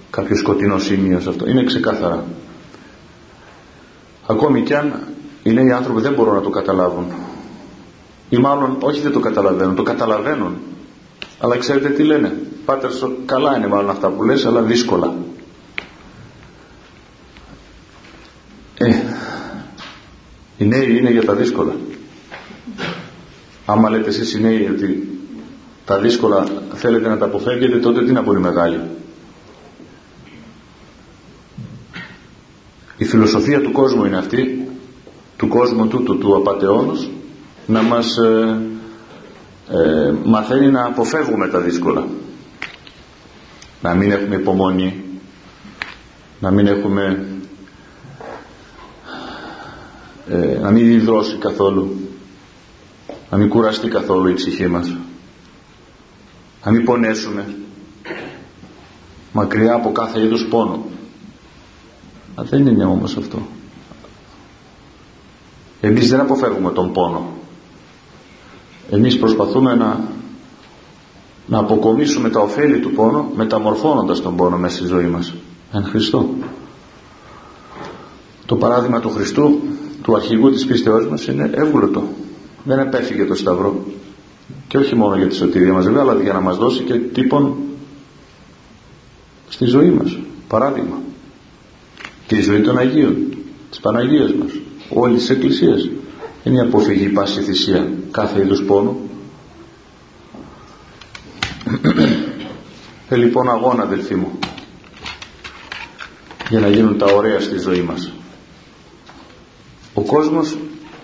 κάποιο σκοτεινό σημείο σε αυτό. Είναι ξεκάθαρα. Ακόμη κι αν οι νέοι άνθρωποι δεν μπορούν να το καταλάβουν. Ή μάλλον όχι δεν το καταλαβαίνουν το καταλαβαίνουν. Αλλά ξέρετε τι λένε; Πάτερ καλά είναι μάλλον αυτά που λες αλλά δύσκολα. Ε, οι νέοι είναι για τα δύσκολα. Άμα λέτε εσείς οι νέοι ότι τα δύσκολα θέλετε να τα αποφεύγετε τότε τι είναι πολύ μεγάλη η φιλοσοφία του κόσμου είναι αυτή του κόσμου τούτου του απατεώνος να μας ε, ε, μαθαίνει να αποφεύγουμε τα δύσκολα να μην έχουμε υπομονή. Να μην έχουμε ε, να μην υδρώσει καθόλου. Να μην κουραστεί καθόλου η ψυχή μας. Να μην πονέσουμε. Μακριά από κάθε είδους πόνο. Α, δεν είναι όμως αυτό. Εμείς δεν αποφεύγουμε τον πόνο. Εμείς προσπαθούμε να να αποκομίσουμε τα ωφέλη του πόνου μεταμορφώνοντας τον πόνο μέσα στη ζωή μας. Εν Χριστώ. Το παράδειγμα του Χριστού του αρχηγού της πίστεώς μας είναι εύγλωτο. Δεν επέφυγε το σταυρό. Και όχι μόνο για τη σωτηρία μας βέβαια αλλά για να μας δώσει και τύπον στη ζωή μας. Παράδειγμα. Και η ζωή των Αγίων της Παναγίας μας. Όλη της Εκκλησίας. Είναι η αποφυγή πάση θυσία κάθε είδους πόνου ε, λοιπόν αγώνα αδελφοί μου για να γίνουν τα ωραία στη ζωή μας. Ο κόσμος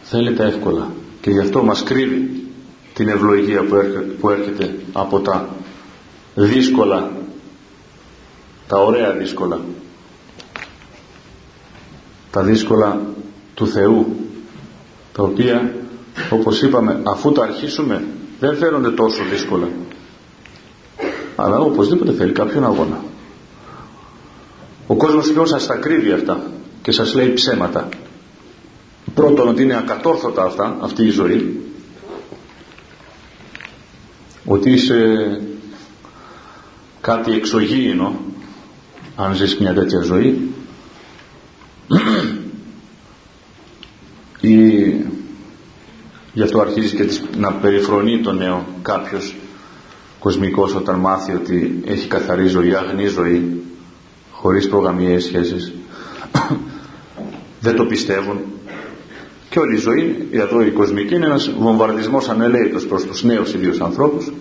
θέλει τα εύκολα και γι' αυτό μας κρύβει την ευλογία που έρχεται από τα δύσκολα τα ωραία δύσκολα. Τα δύσκολα του Θεού τα οποία όπως είπαμε αφού τα αρχίσουμε δεν φέρονται τόσο δύσκολα αλλά οπωσδήποτε θέλει κάποιον αγώνα. Ο κόσμος λοιπόν σας τα κρύβει αυτά και σας λέει ψέματα πρώτον ότι είναι ακατόρθωτα αυτά αυτή η ζωή ότι είσαι κάτι εξωγήινο αν ζεις μια τέτοια ζωή ή γι' αυτό αρχίζεις και να περιφρονεί το νέο κάποιος κοσμικός όταν μάθει ότι έχει καθαρή ζωή, αγνή ζωή χωρίς προγαμιαίες σχέσεις δεν το πιστεύουν. Και όλη η ζωή εδώ η κοσμική είναι ένας βομβαρδισμός ανελαίτος προς τους νέους ιδίους ανθρώπους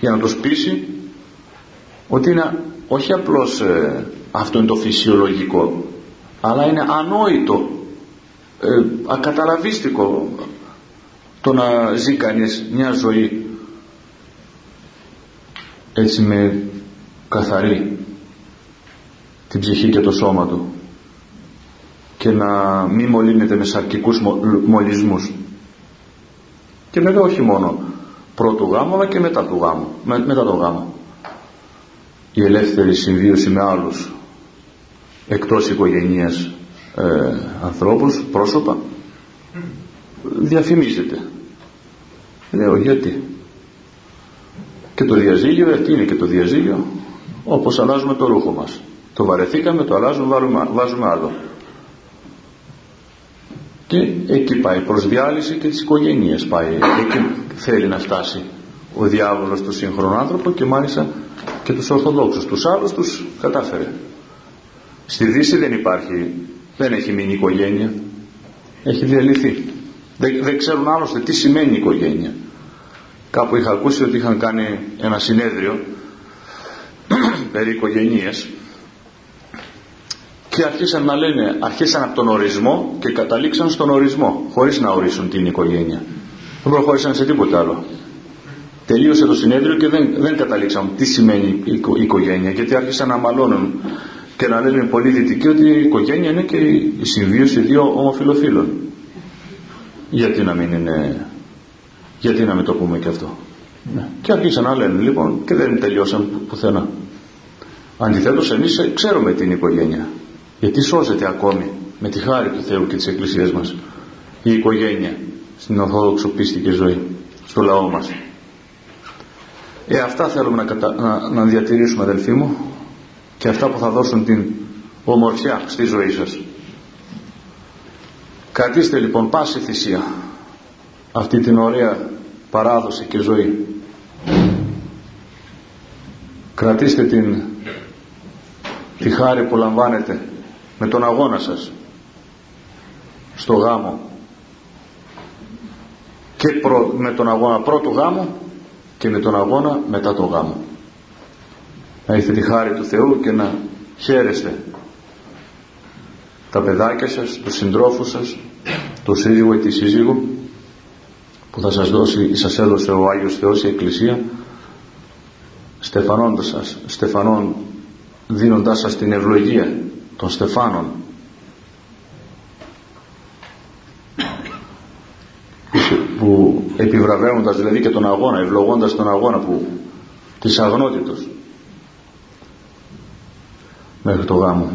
για να τους πείσει ότι είναι όχι απλώς ε, αυτό είναι το φυσιολογικό αλλά είναι ανόητο ε, ακαταλαβίστικο το να ζει κανείς μια ζωή έτσι με καθαρή την ψυχή και το σώμα του και να μην μολύνεται με σαρκικούς μολυσμούς. Και βέβαια όχι μόνο πρώτου γάμου αλλά και μετά του γάμου μετά το γάμο. Η ελεύθερη συμβίωση με άλλους εκτός οικογενείας ε, ανθρώπους, πρόσωπα διαφημίζεται. Λέω γιατί; Και το διαζύγιο, ε, τι είναι και το διαζύγιο; Όπως αλλάζουμε το ρούχο μας. Το βαρεθήκαμε, το αλλάζουμε, βάζουμε άλλο. Και εκεί πάει προς διάλυση και τις οικογένειες πάει. Εκεί θέλει να φτάσει ο διάβολος του σύγχρονου άνθρωπο και μάλιστα και τους Ορθοδόξους. Τους άλλους τους κατάφερε. Στη Δύση δεν υπάρχει δεν έχει μείνει οικογένεια. Έχει διαλυθεί. Δεν, δεν ξέρουν άλλωστε τι σημαίνει οικογένεια κάπου είχα ακούσει ότι είχαν κάνει ένα συνέδριο περί οικογενείας και αρχίσαν να λένε, αρχίσαν από τον ορισμό και καταλήξαν στον ορισμό, χωρίς να ορίσουν την οικογένεια. Δεν προχώρησαν σε τίποτα άλλο. Τελείωσε το συνέδριο και δεν, δεν καταλήξαν τι σημαίνει η οικογένεια, γιατί άρχισαν να μαλώνουν και να λένε πολύ δυτικοί ότι η οικογένεια είναι και η συμβίωση δύο ομοφιλοφίλων. Γιατί να μην είναι, γιατί να μην το πούμε και αυτό; Ναι. Και άρχισαν να λένε λοιπόν και δεν τελειώσαν πουθενά. Αντιθέτως εμείς ξέρουμε την οικογένεια. Γιατί σώζεται ακόμη με τη χάρη του Θεού και της Εκκλησίας μας η οικογένεια στην Ορθόδοξο πίστη και ζωή στο λαό μας. Ε, αυτά θέλουμε να, να, να διατηρήσουμε αδελφοί μου και αυτά που θα δώσουν την ομορφιά στη ζωή σας. Κρατήστε λοιπόν πάση θυσία αυτή την ωραία παράδοση και ζωή. Κρατήστε την τη χάρη που λαμβάνετε με τον αγώνα σας στο γάμο. Και με τον αγώνα πρώτου γάμου και με τον αγώνα μετά τον γάμο. Να έχετε τη χάρη του Θεού και να χαίρεστε. Τα παιδάκια σας, τους συντρόφους σας το σύζυγο ή τη σύζυγο που θα σας δώσει ή σας έδωσε ο Άγιος Θεός η Εκκλησία στεφανώντας σας, στεφανών δίνοντάς σας την ευλογία των στεφάνων. Που επιβραβεύοντας δηλαδή και τον αγώνα ευλογώντας τον αγώνα που της αγνότητος. Μέχρι το γάμο.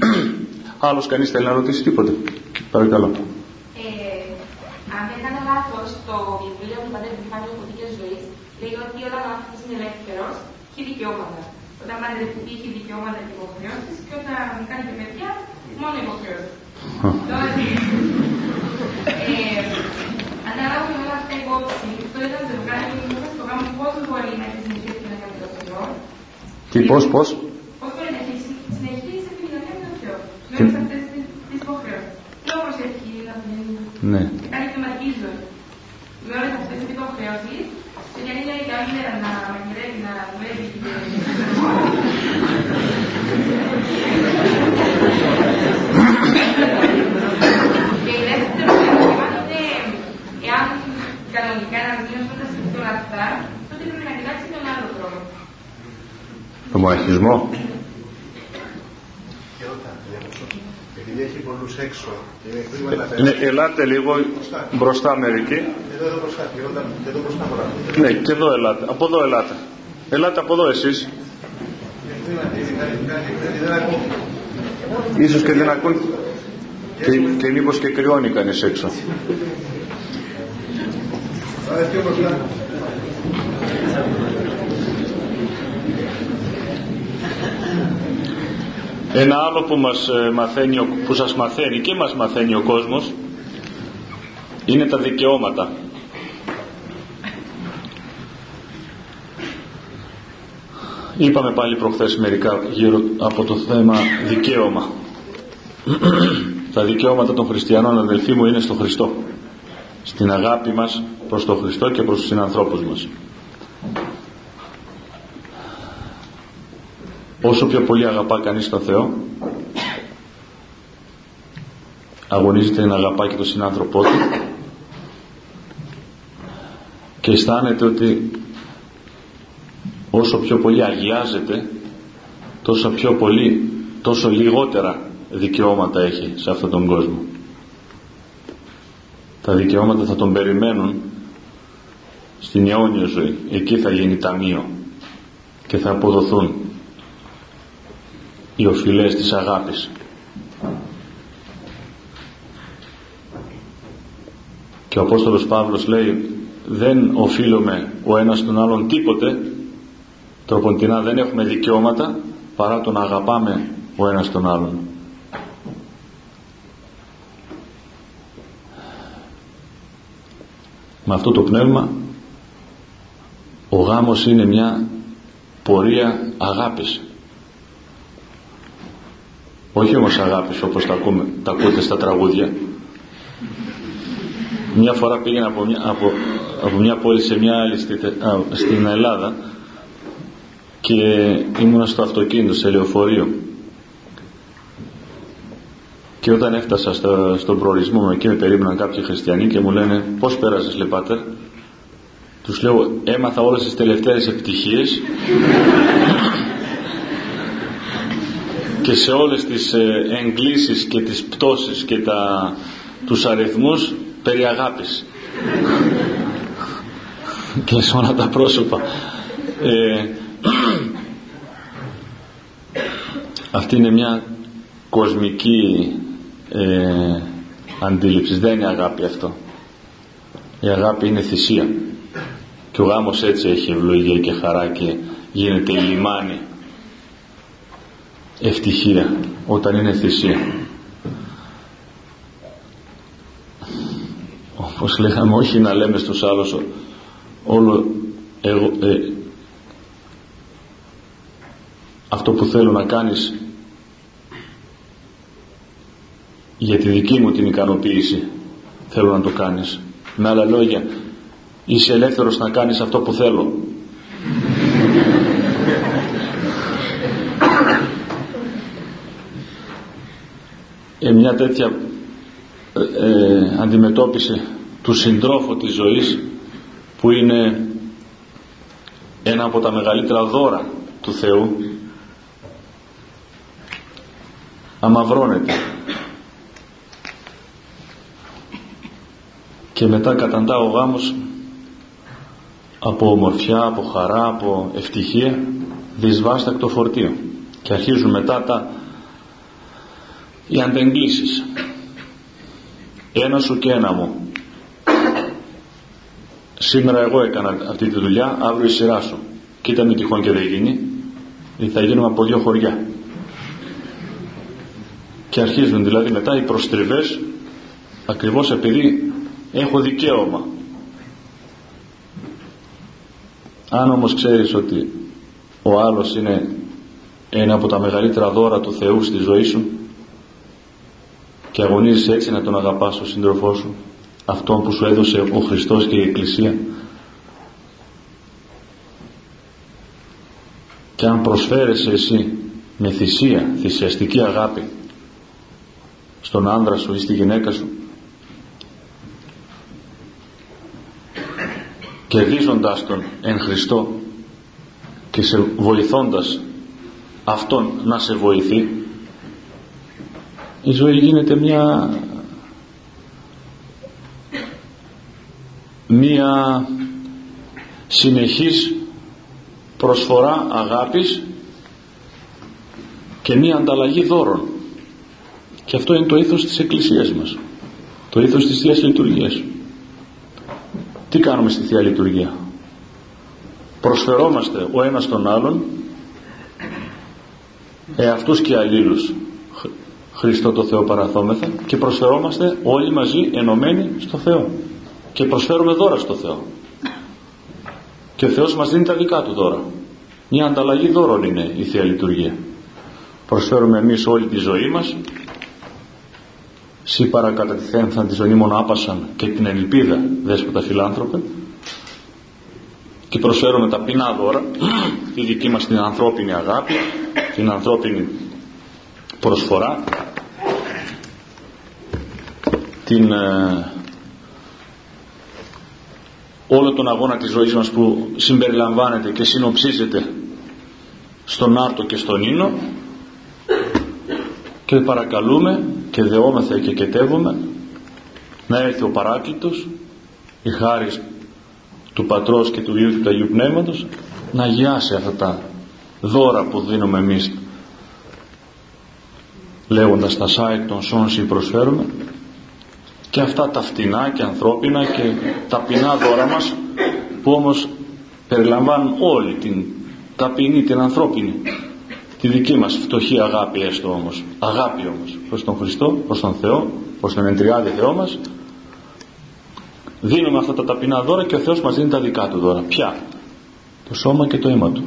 Άλλος κανείς θέλει να ρωτήσει τίποτε. Παρακαλώ. ε, αν δεν κάνω λάθος το βιβλίο του Πατέρα Επιφάνειου Ποτικής Ζωής λέει ότι όταν ο άνθρωπος είναι ελεύθερος έχει δικαιώματα όταν παντρευτεί έχει δικαιώματα και υποχρεώσεις και όταν κάνει και παιδιά μόνο υποχρεώσεις ε, ανάλογα με όλα αυτά υπόψη, αυτό ήταν ζευγάρι που στο γάμο πώς μπορεί να έχεις συνεχίσει να κάνεις το Θεό. Τι, πώς, πώς; Πώς μπορεί να έχεις συνεχίσει την κοινωνία με το Θεό. Μέσα σε αυτές τις υποχρεώσεις. Και όμως έχει να ναι. και κάνει θεματίζω με όλες αυτές τις υποχρεώσεις και για είναι καλύτερα να μαγειρεύει, να δουλεύει και η δεύτερη ερώτημα είναι εάν κανονικά ένα βιβλίο όταν σκεφτούν αυτά, τότε πρέπει να κοιτάξει τον άλλο τρόπο. Το μοναχισμό. Επειδή έχει πολλούς έξω ναι, ελάτε λίγο μπροστά μερικοί. Εδώ, εδώ μπροστά, εδώ μπροστά Ναι, και εδώ ελάτε. Από εδώ ελάτε. Ελάτε από εδώ εσείς. Ίσως και δεν ακούν και, και μήπως και κρυώνει κανείς έξω. Ένα άλλο που, μας ε, μαθαίνει, που σας μαθαίνει και μας μαθαίνει ο κόσμος είναι τα δικαιώματα. Είπαμε πάλι προχθές μερικά γύρω από το θέμα δικαίωμα. τα δικαιώματα των χριστιανών αδελφοί μου είναι στο Χριστό. Στην αγάπη μας προς τον Χριστό και προς τους συνανθρώπους μας. Όσο πιο πολύ αγαπά κανείς τον Θεό αγωνίζεται να αγαπά και τον συνάνθρωπό του. Και αισθάνεται ότι όσο πιο πολύ αγιάζεται τόσο πιο πολύ τόσο λιγότερα δικαιώματα έχει σε αυτόν τον κόσμο. Τα δικαιώματα θα τον περιμένουν στην αιώνια ζωή. Εκεί θα γίνει ταμείο και θα αποδοθούν οι οφειλές της αγάπης. Και ο Απόστολος Παύλος λέει δεν οφείλουμε ο ένας τον άλλον τίποτε τροποντινά δεν έχουμε δικαιώματα παρά τον αγαπάμε ο ένας τον άλλον με αυτό το πνεύμα ο γάμος είναι μια πορεία αγάπης όχι όμως αγάπης όπως τα, ακούμε, τα ακούτε στα τραγούδια. Μια φορά πήγαινα από μια, από, από μια πόλη σε μια άλλη στην Ελλάδα και ήμουνα στο αυτοκίνητο σε λεωφορείο. Και όταν έφτασα στο, στον προορισμό μου εκεί με περίμεναν κάποιοι χριστιανοί και μου λένε πώς πέρασες λέει πάτερ; Τους λέω έμαθα όλες τις τελευταίες επιτυχίες και σε όλες τις ε, εγκλήσεις και τις πτώσεις και τα, τους αριθμούς περί αγάπης. Και σε όλα τα πρόσωπα. Ε, αυτή είναι μια κοσμική ε, αντίληψη. Δεν είναι αγάπη αυτό. Η αγάπη είναι θυσία. Και ο γάμος έτσι έχει ευλογία και χαρά και γίνεται η λιμάνη ευτυχία όταν είναι θυσία. Όπως λέγαμε όχι να λέμε στους άλλους όλο εγώ, ε, αυτό που θέλω να κάνεις για τη δική μου την ικανοποίηση θέλω να το κάνεις. Με άλλα λόγια είσαι ελεύθερος να κάνεις αυτό που θέλω ε, μια τέτοια ε, ε, αντιμετώπιση του συντρόφου της ζωής που είναι ένα από τα μεγαλύτερα δώρα του Θεού αμαυρώνεται. Και μετά καταντά ο γάμος από ομορφιά, από χαρά, από ευτυχία δυσβάστακτο φορτίο. Και αρχίζουν μετά τα οι αντεγκλήσεις ένα σου και ένα μου. Σήμερα εγώ έκανα αυτή τη δουλειά αύριο η σειρά σου. Κοίτα με τυχόν και δεν γίνει. Θα γίνουμε από δύο χωριά. Και αρχίζουν δηλαδή μετά οι προστριβές ακριβώς επειδή έχω δικαίωμα. Αν όμως ξέρεις ότι ο άλλος είναι ένα από τα μεγαλύτερα δώρα του Θεού στη ζωή σου και αγωνίζεις έτσι να τον αγαπάς ο σύντροφός σου αυτόν που σου έδωσε ο Χριστός και η Εκκλησία. Και αν προσφέρεσαι εσύ με θυσία, θυσιαστική αγάπη στον άνδρα σου ή στη γυναίκα σου κερδίζοντας τον εν Χριστώ και σε βοηθώντας αυτόν να σε βοηθεί η ζωή γίνεται μια μια συνεχής προσφορά αγάπης και μια ανταλλαγή δώρων. Και αυτό είναι το ήθος της Εκκλησίας μας. Το ήθος της Θείας Λειτουργίας. Τι κάνουμε στη Θεία Λειτουργία; Προσφερόμαστε ο ένας τον άλλον εαυτούς και αλλήλους Χριστό το Θεό παραθόμεθα και προσφερόμαστε όλοι μαζί ενωμένοι στο Θεό. Και προσφέρουμε δώρα στο Θεό. Και ο Θεός μας δίνει τα δικά Του δώρα. Μια ανταλλαγή δώρων είναι η Θεία Λειτουργία. Προσφέρουμε εμείς όλη τη ζωή μας. Σύ παρακατά τη θα τη ζωή μόνο άπασαν και την ελπίδα δέσποτα φιλάνθρωπε. Και προσφέρουμε τα ποινά δώρα. Τη δική μας την ανθρώπινη αγάπη την ανθρώπινη προσφορά την ε, όλο τον αγώνα της ζωής μας που συμπεριλαμβάνεται και συνοψίζεται στον Άρτο και στον Ίνο και παρακαλούμε και δεόμεθα και κετεύουμε να έρθει ο Παράκλητος η χάρις του Πατρός και του Υιού και του Αγίου Πνεύματος να αγιάσει αυτά τα δώρα που δίνουμε εμείς λέγοντας τα σάικ των σώνσι προσφέρουμε και αυτά τα φτηνά και ανθρώπινα και ταπεινά δώρα μας που όμως περιλαμβάνουν όλη την ταπεινή, την ανθρώπινη τη δική μας φτωχή αγάπη έστω όμως. Αγάπη όμως προς τον Χριστό, προς τον Θεό προς τον εντριάδη Θεό μας. Δίνουμε αυτά τα ταπεινά δώρα και ο Θεός μας δίνει τα δικά του δώρα. Ποια; Το σώμα και το αίμα του.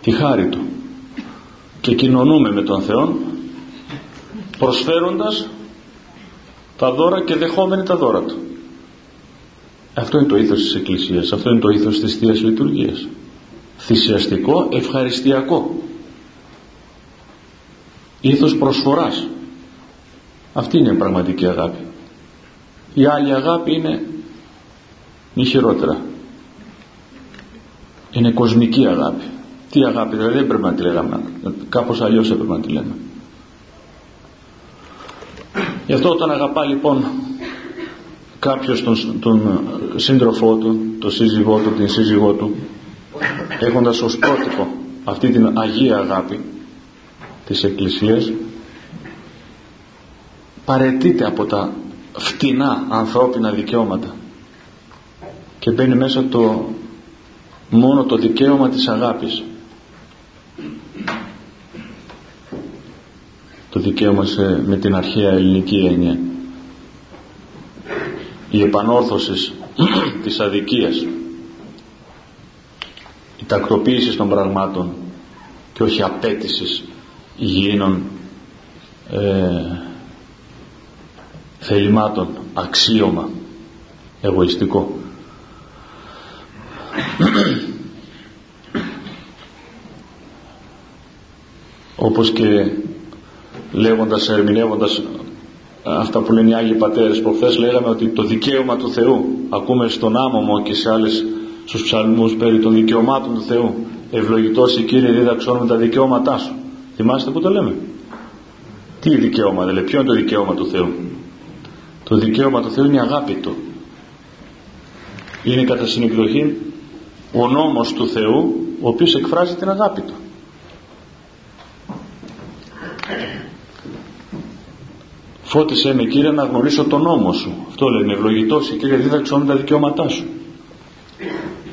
Τη χάρη του. Και κοινωνούμε με τον Θεό προσφέροντας τα δώρα και δεχόμενοι τα δώρα του. Αυτό είναι το ήθος της Εκκλησίας αυτό είναι το ήθος της Θείας Λειτουργίας. Θυσιαστικό ευχαριστιακό. Ήθος προσφοράς. Αυτή είναι η πραγματική αγάπη. Η άλλη αγάπη είναι μη χειρότερα. Είναι κοσμική αγάπη. Τι αγάπη δηλαδή δεν πρέπει να τη λέγαμε. Κάπως αλλιώς έπρεπε να τη λέμε γι' αυτό όταν αγαπά λοιπόν κάποιος τον, τον σύντροφό του τον σύζυγό του, την σύζυγό του έχοντας ως πρότυπο αυτή την Αγία Αγάπη της Εκκλησίας παρετείται από τα φτηνά ανθρώπινα δικαιώματα και μπαίνει μέσα το μόνο το δικαίωμα της αγάπης το δικαίωμα σε, με την αρχαία ελληνική έννοια. Η επανόρθωσης της αδικίας η τακτοποίησης των πραγμάτων και όχι απέτησης υγιεινών ε, θελημάτων αξίωμα εγωιστικό. Όπως και λέγοντας, ερμηνεύοντας αυτά που λένε οι Άγιοι Πατέρες προχθές λέγαμε ότι το δικαίωμα του Θεού ακούμε στον άμωμο και σε άλλες στους ψαλμούς περί των δικαιωμάτων του Θεού ευλογητός η Κύριε δίδαξόν με τα δικαιώματά σου. Θυμάστε που το λέμε; Τι δικαίωμα δηλαδή ποιο είναι το δικαίωμα του Θεού; Το δικαίωμα του Θεού είναι η αγάπη του. Είναι κατά συνεκδοχή ο νόμος του Θεού ο οποίος εκφράζει την αγάπη του φώτισέ με Κύριε να γνωρίσω τον νόμο σου αυτό λένε ευλογητός η Κύριε δίδαξε τα δικαιώματά σου.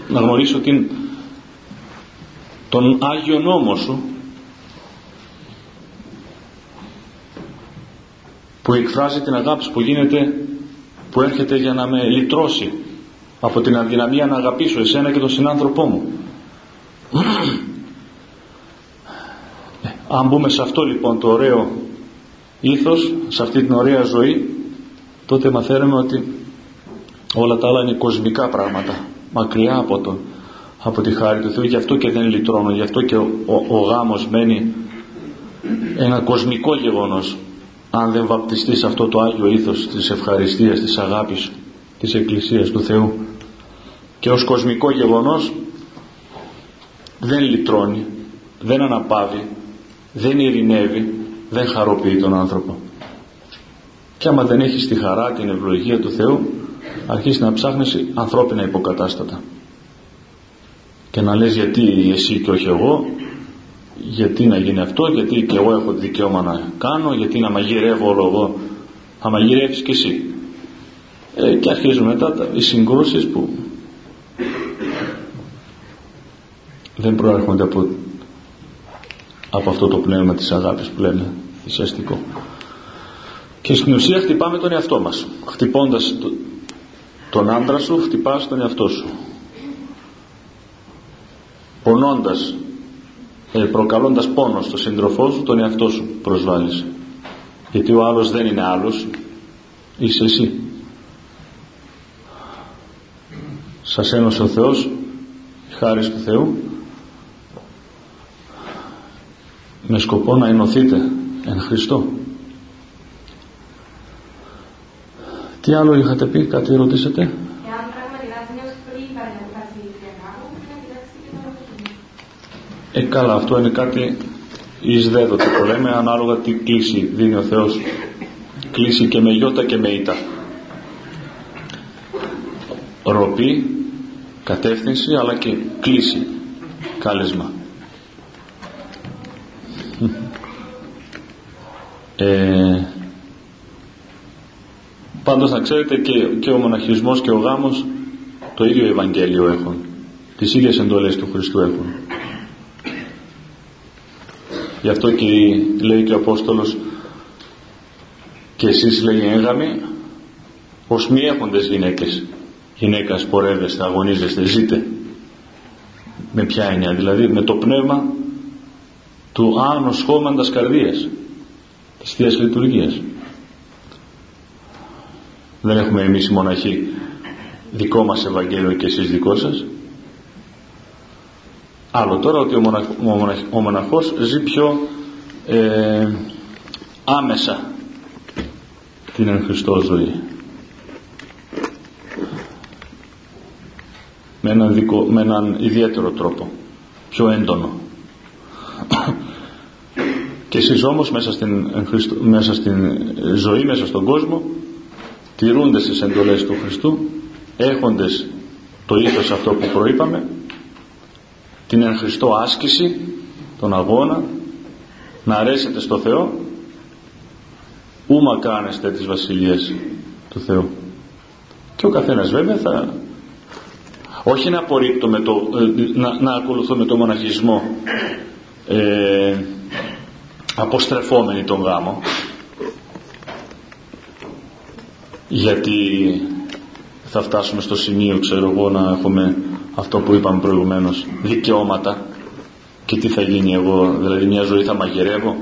Να γνωρίσω την, τον Άγιο νόμο σου που εκφράζει την αγάπη που γίνεται που έρχεται για να με λυτρώσει από την αδυναμία να αγαπήσω εσένα και τον συνάνθρωπό μου. Ε, αν μπούμε σε αυτό λοιπόν το ωραίο ήθος σε αυτή την ωραία ζωή τότε μαθαίνουμε ότι όλα τα άλλα είναι κοσμικά πράγματα μακριά από, το, από τη χάρη του Θεού. Γι' αυτό και δεν λυτρώνω γι' αυτό και ο, ο, ο γάμος μένει ένα κοσμικό γεγονός. Αν δεν βαπτιστεί σε αυτό το Άγιο ήθος της ευχαριστίας, της αγάπης της Εκκλησίας του Θεού και ως κοσμικό γεγονός δεν λυτρώνει δεν αναπαύει δεν ειρηνεύει δεν χαροποιεί τον άνθρωπο. Και άμα δεν έχεις τη χαρά την ευλογία του Θεού αρχίσεις να ψάχνεις ανθρώπινα υποκατάστατα. Και να λες γιατί εσύ και όχι εγώ γιατί να γίνει αυτό γιατί και εγώ έχω δικαίωμα να κάνω γιατί να μαγειρεύω όλο εγώ θα μαγειρεύεις και εσύ ε, και αρχίζουν μετά τα, οι συγκρούσεις που δεν προέρχονται από, από αυτό το πνεύμα της αγάπης που λένε θυσιαστικό και στην ουσία χτυπάμε τον εαυτό μας. Χτυπώντας το, τον άντρα σου χτυπάς τον εαυτό σου. Πονώντας ε, προκαλώντας πόνο στο σύντροφό σου τον εαυτό σου προσβάλλεις. Γιατί ο άλλος δεν είναι άλλος. Είσαι εσύ. Σας ένωσε ο Θεός χάρη του Θεού με σκοπό να ενωθείτε εν Χριστώ τι άλλο είχατε πει, κάτι ρωτήσετε Ε, καλά, αυτό είναι κάτι εις δέδο το λέμε, ανάλογα τι κλίση δίνει ο Θεός. Κλίση και με γιώτα και με ήττα. Ροπή, κατεύθυνση, αλλά και κλίση, κάλεσμα. Ε, πάντως να ξέρετε και, και ο μοναχισμός και ο γάμος το ίδιο Ευαγγέλιο έχουν. Τις ίδιες εντολές του Χριστού έχουν. Γι' αυτό και λέει και ο Απόστολος και εσείς λέει έγαμοι ως μη έχοντες γυναίκες γυναίκας πορεύεστε, αγωνίζεστε, ζείτε με ποια έννοια δηλαδή με το πνεύμα του άνω σχόμαντας καρδίας της Θείας Λειτουργίας. Δεν έχουμε εμείς οι μοναχοί δικό μας Ευαγγέλιο και εσείς δικό σας. Άλλο τώρα ότι ο, μοναχ, ο, μοναχός ζει πιο, ε, άμεσα την εν Χριστώ ζωή. Με έναν, δικό, με έναν ιδιαίτερο τρόπο πιο έντονο και εσείς όμως μέσα στην, μέσα στην ζωή, μέσα στον κόσμο τηρούνται στις εντολές του Χριστού έχοντες το ήθος αυτό που προείπαμε την εν Χριστώ άσκηση τον αγώνα να αρέσετε στο Θεό ούμα κάνεστε τις βασιλείες του Θεού. Και ο καθένας βέβαια θα όχι να απορρίπτουμε το ε, να, να ακολουθούμε το μοναχισμό ε, αποστρεφόμενοι τον γάμο. Γιατί θα φτάσουμε στο σημείο ξέρω εγώ να έχουμε αυτό που είπαμε προηγουμένως. Δικαιώματα. Και τι θα γίνει εγώ δηλαδή μια ζωή θα μαγειρεύω;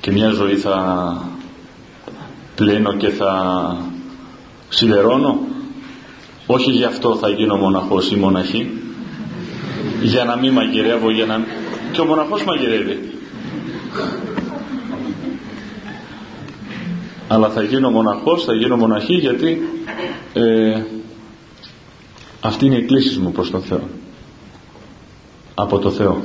Και μια ζωή θα πλένω και θα σιδερώνω; Όχι γι' αυτό θα γίνω μοναχός ή μοναχή για να μην μαγειρεύω για να... και ο μοναχός μαγειρεύει. Αλλά θα γίνω μοναχός θα γίνω μοναχή γιατί ε, αυτή είναι η κλίση μου προς τον Θεό. Από το Θεό.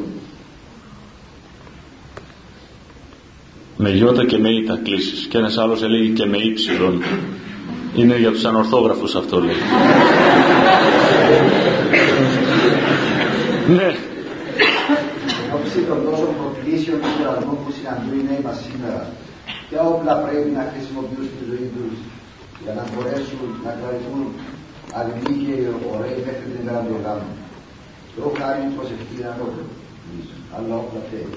Με γιώτα και με ήτα κλήσεις. Και ένας άλλος έλεγε και με ύψιλον είναι για τους ανορθόγραφους αυτό λέει ναι Όψη των τόσων προκλήσεων και πειρασμών που συναντούν οι νέοι μας σήμερα ποια όπλα πρέπει να χρησιμοποιούν στη ζωή τους για να μπορέσουν να κρατηθούν αλληλοί και ωραίοι μέχρι την ημέρα του οργάνου. Το χάρη προσευχή να το αλλά όπλα θέλει.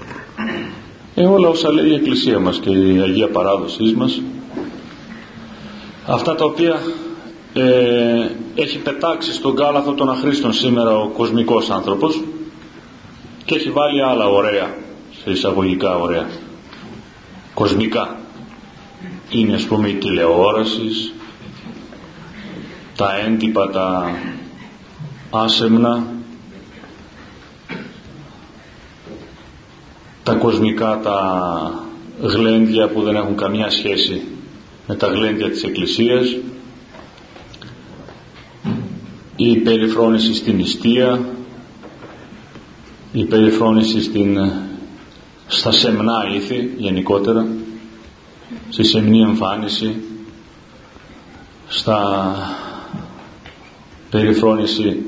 Ε, όλα όσα λέει η Εκκλησία μας και η Αγία Παράδοσή μας αυτά τα οποία ε, έχει πετάξει στον κάλαθο των αχρήστων σήμερα ο κοσμικός άνθρωπος και έχει βάλει άλλα ωραία σε εισαγωγικά ωραία κοσμικά. Είναι ας πούμε η τηλεόρασης τα έντυπα τα άσεμνα τα κοσμικά τα γλέντια που δεν έχουν καμιά σχέση με τα γλέντια της Εκκλησίας η περιφρόνηση στην νηστεία η περιφρόνηση στην, στα σεμνά ήθη γενικότερα στη σεμνή εμφάνιση στα περιφρόνηση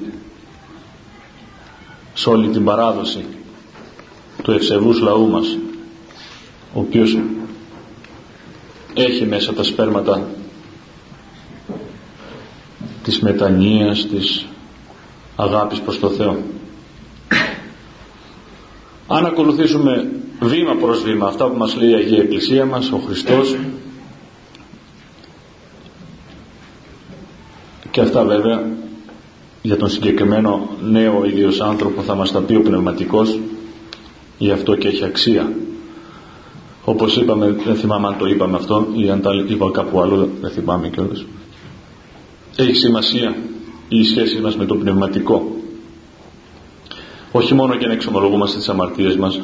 σε όλη την παράδοση του ευσεβούς λαού μας ο οποίος έχει μέσα τα σπέρματα της μετανοίας, της αγάπης προς το Θεό. Αν ακολουθήσουμε βήμα προς βήμα αυτά που μας λέει η Αγία Εκκλησία μας, ο Χριστός και αυτά βέβαια για τον συγκεκριμένο νέο ίδιος άνθρωπο θα μας τα πει ο πνευματικός γι' αυτό και έχει αξία όπως είπαμε δεν θυμάμαι αν το είπαμε αυτό ή αν τα είπα κάπου άλλο δεν θυμάμαι κιόλας. Έχει σημασία η σχέση μας με το πνευματικό. Όχι μόνο για να εξομολογούμαστε τις αμαρτίες μας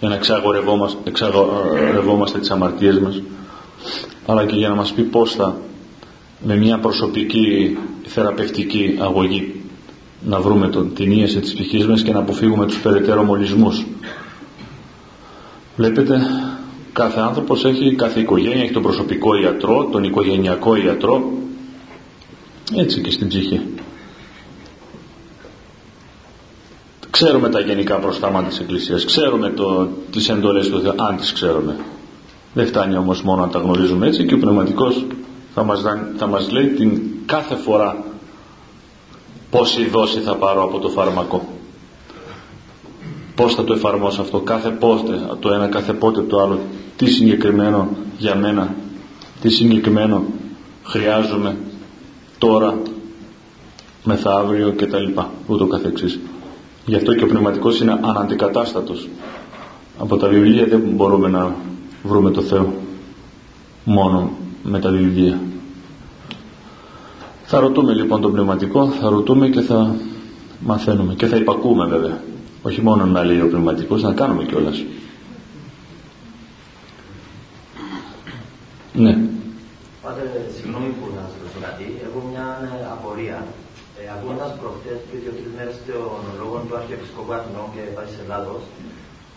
για να εξαγορευόμαστε, εξαγορευόμαστε τις αμαρτίες μας αλλά και για να μας πει πώς θα με μια προσωπική θεραπευτική αγωγή να βρούμε τον, την ίεση της ψυχής μας και να αποφύγουμε τους περαιτέρω μολυσμούς βλέπετε κάθε άνθρωπος έχει κάθε οικογένεια έχει τον προσωπικό ιατρό τον οικογενειακό ιατρό. Έτσι και στην ψυχή. Ξέρουμε τα γενικά προστάματα της Εκκλησίας. Ξέρουμε το, τις εντολές του Θεού αν τις ξέρουμε. Δεν φτάνει όμως μόνο να τα γνωρίζουμε έτσι και ο Πνευματικός θα μας, θα μας λέει την κάθε φορά πόση δόση θα πάρω από το φάρμακο πώς θα το εφαρμόσω αυτό κάθε πότε το ένα κάθε πότε το άλλο. Τι συγκεκριμένο για μένα τι συγκεκριμένο χρειάζομαι τώρα μεθαύριο και τα λοιπά ούτω καθεξής. Γι' αυτό και ο πνευματικός είναι αναντικατάστατος. Από τα βιβλία δεν μπορούμε να βρούμε το Θεό μόνο με τα βιβλία. Θα ρωτούμε λοιπόν τον πνευματικό θα ρωτούμε και θα μαθαίνουμε και θα υπακούμε βέβαια όχι μόνο να λέει ο πνευματικός να κάνουμε κιόλας Ναι. Πάτε, συγγνώμη που να σας ρωτήσω κάτι. Έχω μια ε, απορία. Ε, Ακούγοντας προχτές και δύο-τρει μέρε των λόγων του Αρχιεπισκοπού Αθηνών και πάση Ελλάδος,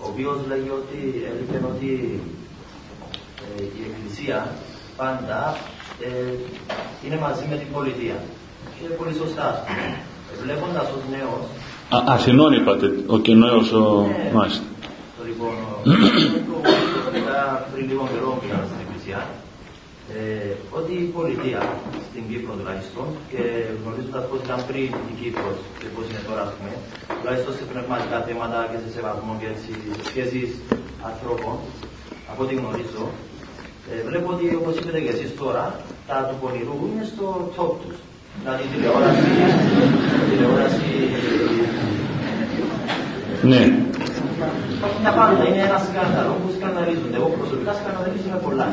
ο οποίος λέγει ότι έλεγε ότι ε, η Εκκλησία πάντα ε, είναι μαζί με την πολιτεία. Και πολύ σωστά. Ε, Βλέποντας ως νέος. Αθηνών είπατε, ο και νέος ο Ναι. Μάλιστα. Το λοιπόν, μετά πριν λίγο καιρό πήγα στην Εκκλησία, ε, ότι η πολιτεία στην Κύπρο τουλάχιστον και γνωρίζοντας πώς ήταν πριν η Κύπρος και πώς είναι τώρα, ας πούμε, τουλάχιστον σε πνευματικά θέματα και σε σεβασμό και έτσι, σε σχέσεις ανθρώπων, από ό,τι γνωρίζω, ε, βλέπω ότι όπως είπατε και εσείς τώρα, τα του πονηρού είναι στο top τους. Δηλαδή τηλεόραση, τηλεόραση Ναι. τα πάντα είναι ένας σκάνδαλος που σκανδαλίζονται. Εγώ προσωπικά σκανδαλίζομαι πολλά.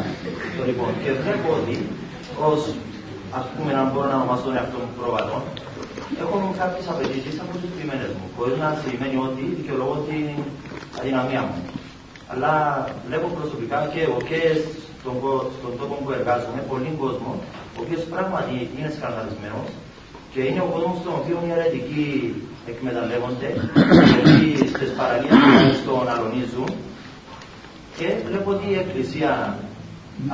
Το λοιπόν, και βλέπω ότι ως ας πούμε, να μπορώ να ονομάσω τον εαυτό μου πρόβατο, έχω κάποιες απαιτήσεις από τι κρυμμένε μου. Χωρίς να σημαίνει ότι δικαιολογώ την αδυναμία μου. Αλλά βλέπω προσωπικά και εγώ και στον, κο- στον τόπο που εργάζομαι πολλοί κόσμο, ο οποίος πράγματι είναι σκανδαλισμένος και είναι ο κόσμος στον οποίο οι αιρετικοί εκμεταλλεύονται, γιατί στις παραλίες τον αλωνίζουν και βλέπω ότι η Εκκλησία,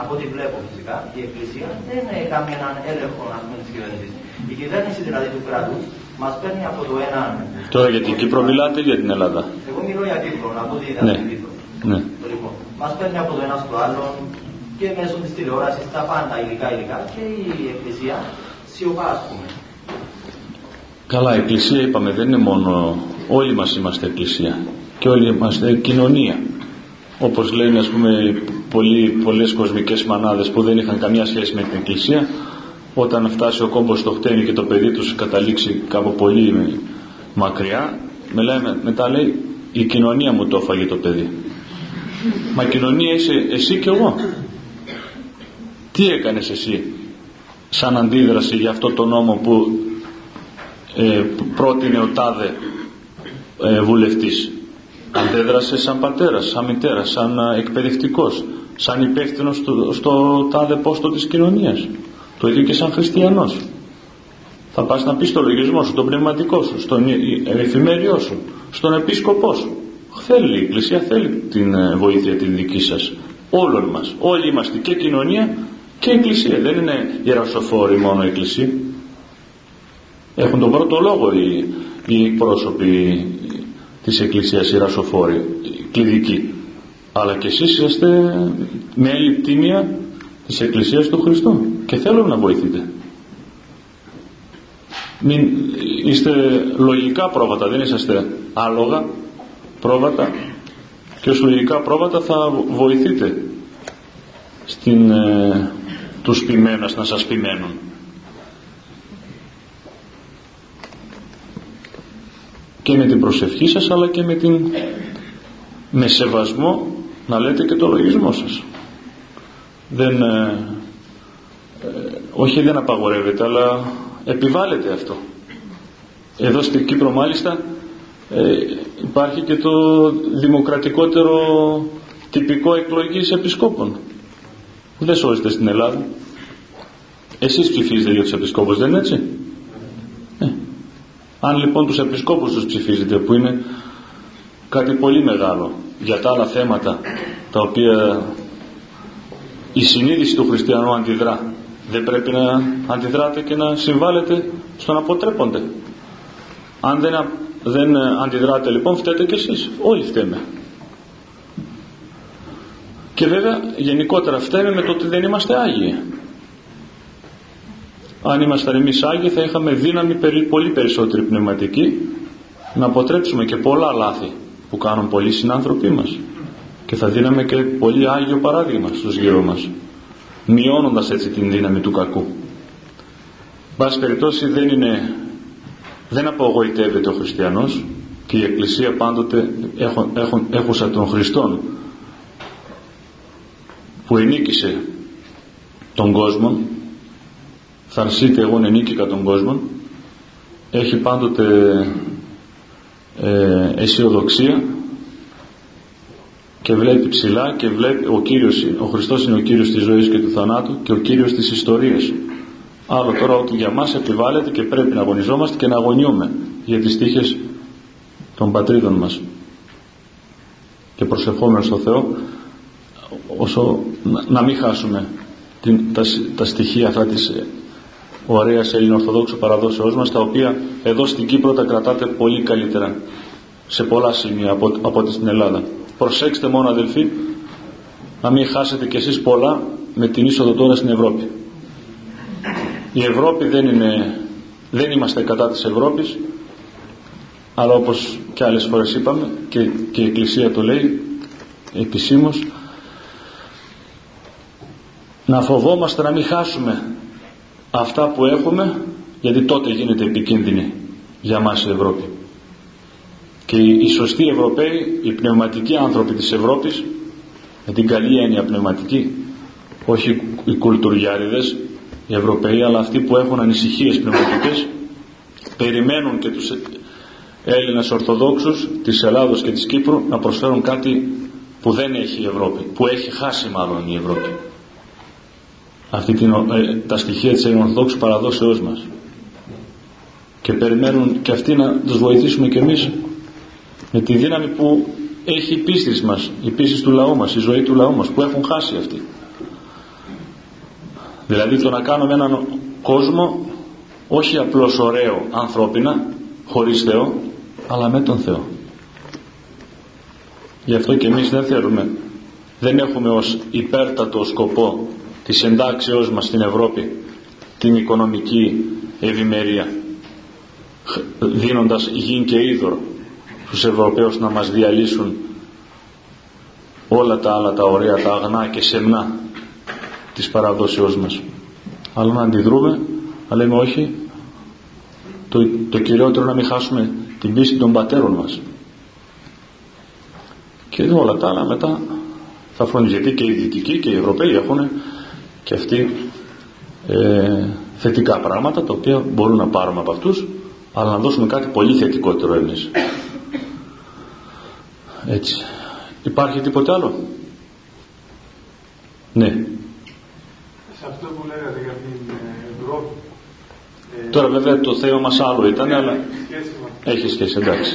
από ό,τι βλέπω φυσικά, η Εκκλησία δεν κάνει έναν έλεγχο ας πούμε, της κυβέρνησης. Η κυβέρνηση δηλαδή του κράτους μας παίρνει από το ένα. Τώρα για την Κύπρο μιλάτε ή για την Ελλάδα; Εγώ μιλώ για Κύπρο, να πω τι είδα Ναι. Στην Κύπρο. Ναι. Το Λοιπόν, μας παίρνει από το ένας στο άλλο και μέσω της τηλεόρασης τα πάντα υλικά υλικά και η Εκκλησία σιωπά ας πούμε. Καλά, η Εκκλησία είπαμε δεν είναι μόνο όλοι μας είμαστε Εκκλησία και όλοι είμαστε κοινωνία. Όπως λένε ας πούμε πολλοί, πολλές κοσμικές μανάδες που δεν είχαν καμιά σχέση με την Εκκλησία όταν φτάσει ο κόμπος στο χτένι και το παιδί τους καταλήξει κάπου πολύ μακριά μιλάει, μετά λέει η κοινωνία μου το έφαγε το παιδί. Μα κοινωνία είσαι εσύ και εγώ. Τι έκανες εσύ σαν αντίδραση για αυτό το νόμο που ε, πρότεινε ο τάδε ε, βουλευτής; Αντέδρασες σαν πατέρας, σαν μητέρας, σαν α, εκπαιδευτικός σαν υπεύθυνος στο, στο τάδε πόστο της κοινωνίας. Το ίδιο και σαν χριστιανός. Θα πας να πεις το λογισμό σου, τον πνευματικό σου στον ε, εφημέριό σου στον επίσκοπό σου θέλει η Εκκλησία θέλει την ε, βοήθεια την δική σας. Όλων μας, όλοι είμαστε και κοινωνία και εκκλησία. Δεν είναι ιερασοφόροι μόνο η εκκλησία. Έχουν τον πρώτο λόγο οι, οι εκπρόσωποι της Εκκλησίας οι ρασοφόροι, οι κλειδικοί. Αλλά και εσείς είσαστε μέλη πτήμια της Εκκλησίας του Χριστού. Και θέλω να βοηθείτε. Μην, είστε λογικά πρόβατα, δεν είσαστε άλογα πρόβατα και ως λογικά πρόβατα θα βοηθείτε στην, ε, τους ποιμένας να σας ποιμένουν. και με την προσευχή σας αλλά και με την με σεβασμό να λέτε και το λογισμό σας δεν ε, ε, όχι δεν απαγορεύεται αλλά επιβάλλεται αυτό εδώ στην Κύπρο μάλιστα ε, υπάρχει και το δημοκρατικότερο τυπικό εκλογής επισκόπων. Δεν σώζεται στην Ελλάδα. Εσείς ψηφίζετε για τους επισκόπους δεν είναι έτσι; Αν λοιπόν τους επισκόπους τους ψηφίζετε που είναι κάτι πολύ μεγάλο για τα άλλα θέματα τα οποία η συνείδηση του χριστιανού αντιδρά. Δεν πρέπει να αντιδράτε και να συμβάλλετε στο να αποτρέπονται. Αν δεν, δεν αντιδράτε λοιπόν φταίτε κι εσείς. Όλοι φταίμε. Και βέβαια γενικότερα φταίμε με το ότι δεν είμαστε Άγιοι. Αν ήμασταν εμείς Άγιοι θα είχαμε δύναμη πολύ περισσότερη πνευματική. Να αποτρέψουμε και πολλά λάθη που κάνουν πολλοί συνάνθρωποι μας. Και θα δίναμε και πολύ Άγιο παράδειγμα στους γύρω μας μειώνοντας έτσι την δύναμη του κακού. Μπας περιπτώσει δεν είναι δεν απογοητεύεται ο χριστιανός και η Εκκλησία πάντοτε έχουν, έχουν, έχουσα των Χριστών που ενίκησε τον κόσμο. Θαρσείται εγώ ενίκηκα τον κόσμο. Έχει πάντοτε ε, αισιοδοξία και βλέπει ψηλά και βλέπει ο, Κύριος, ο Χριστός είναι ο Κύριος της ζωής και του θανάτου και ο Κύριος της ιστορίας άλλο τώρα ότι για μας επιβάλλεται και πρέπει να αγωνιζόμαστε και να αγωνιούμε για τις τύχες των πατρίδων μας. Και προσευχόμενος στο Θεό όσο να, μην χάσουμε την, τα, τα στοιχεία αυτά της ε, ωραίας ελληνοορθοδόξου παραδόσεώς μας τα οποία εδώ στην Κύπρο τα κρατάτε πολύ καλύτερα σε πολλά σημεία από, από ό,τι στην Ελλάδα. Προσέξτε μόνο αδελφοί να μην χάσετε κι εσείς πολλά με την είσοδο τώρα στην Ευρώπη η Ευρώπη δεν είναι δεν είμαστε κατά της Ευρώπης αλλά όπως και άλλες φορές είπαμε και, και η Εκκλησία το λέει επισήμως να φοβόμαστε να μην χάσουμε αυτά που έχουμε γιατί τότε γίνεται επικίνδυνη για μας η Ευρώπη. Και οι σωστοί Ευρωπαίοι οι πνευματικοί άνθρωποι της Ευρώπης με την καλή έννοια πνευματική όχι οι κουλτουριάριδες οι Ευρωπαίοι αλλά αυτοί που έχουν ανησυχίες πνευματικές περιμένουν και τους Έλληνες Ορθοδόξους της Ελλάδος και της Κύπρου να προσφέρουν κάτι που δεν έχει η Ευρώπη που έχει χάσει μάλλον η Ευρώπη. Αυτή την, ε, τα στοιχεία της Ορθοδόξου παραδόσεώς μας. Και περιμένουν και αυτοί να τους βοηθήσουμε και εμείς με τη δύναμη που έχει η πίστη μας η πίστη του λαού μας, η ζωή του λαού μας που έχουν χάσει αυτοί δηλαδή το να κάνουμε έναν κόσμο όχι απλώς ωραίο ανθρώπινα χωρίς Θεό αλλά με τον Θεό. Γι' αυτό και εμείς δεν θέλουμε δεν έχουμε ως υπέρτατο σκοπό της εντάξεώς μας στην Ευρώπη την οικονομική ευημερία δίνοντας γη και είδωρο στους Ευρωπαίους να μας διαλύσουν όλα τα άλλα τα ωραία, τα αγνά και σεμνά της παραδόσεώς μας. Αλλά να αντιδρούμε να λέμε όχι. Το, το κυριότερο να μην χάσουμε την πίστη των πατέρων μας. Και όλα τα άλλα μετά θα φροντίζει γιατί και οι δυτικοί και οι Ευρωπαίοι έχουν και αυτοί ε, θετικά πράγματα τα οποία μπορούν να πάρουμε από αυτούς αλλά να δώσουμε κάτι πολύ θετικότερο εμείς. Έτσι. Υπάρχει τίποτε άλλο; Ναι σε αυτό που λέγατε για την ε, Ευρώπη ε, τώρα βέβαια το θέμα μας άλλο ήταν αλλά έχει σχέση εντάξει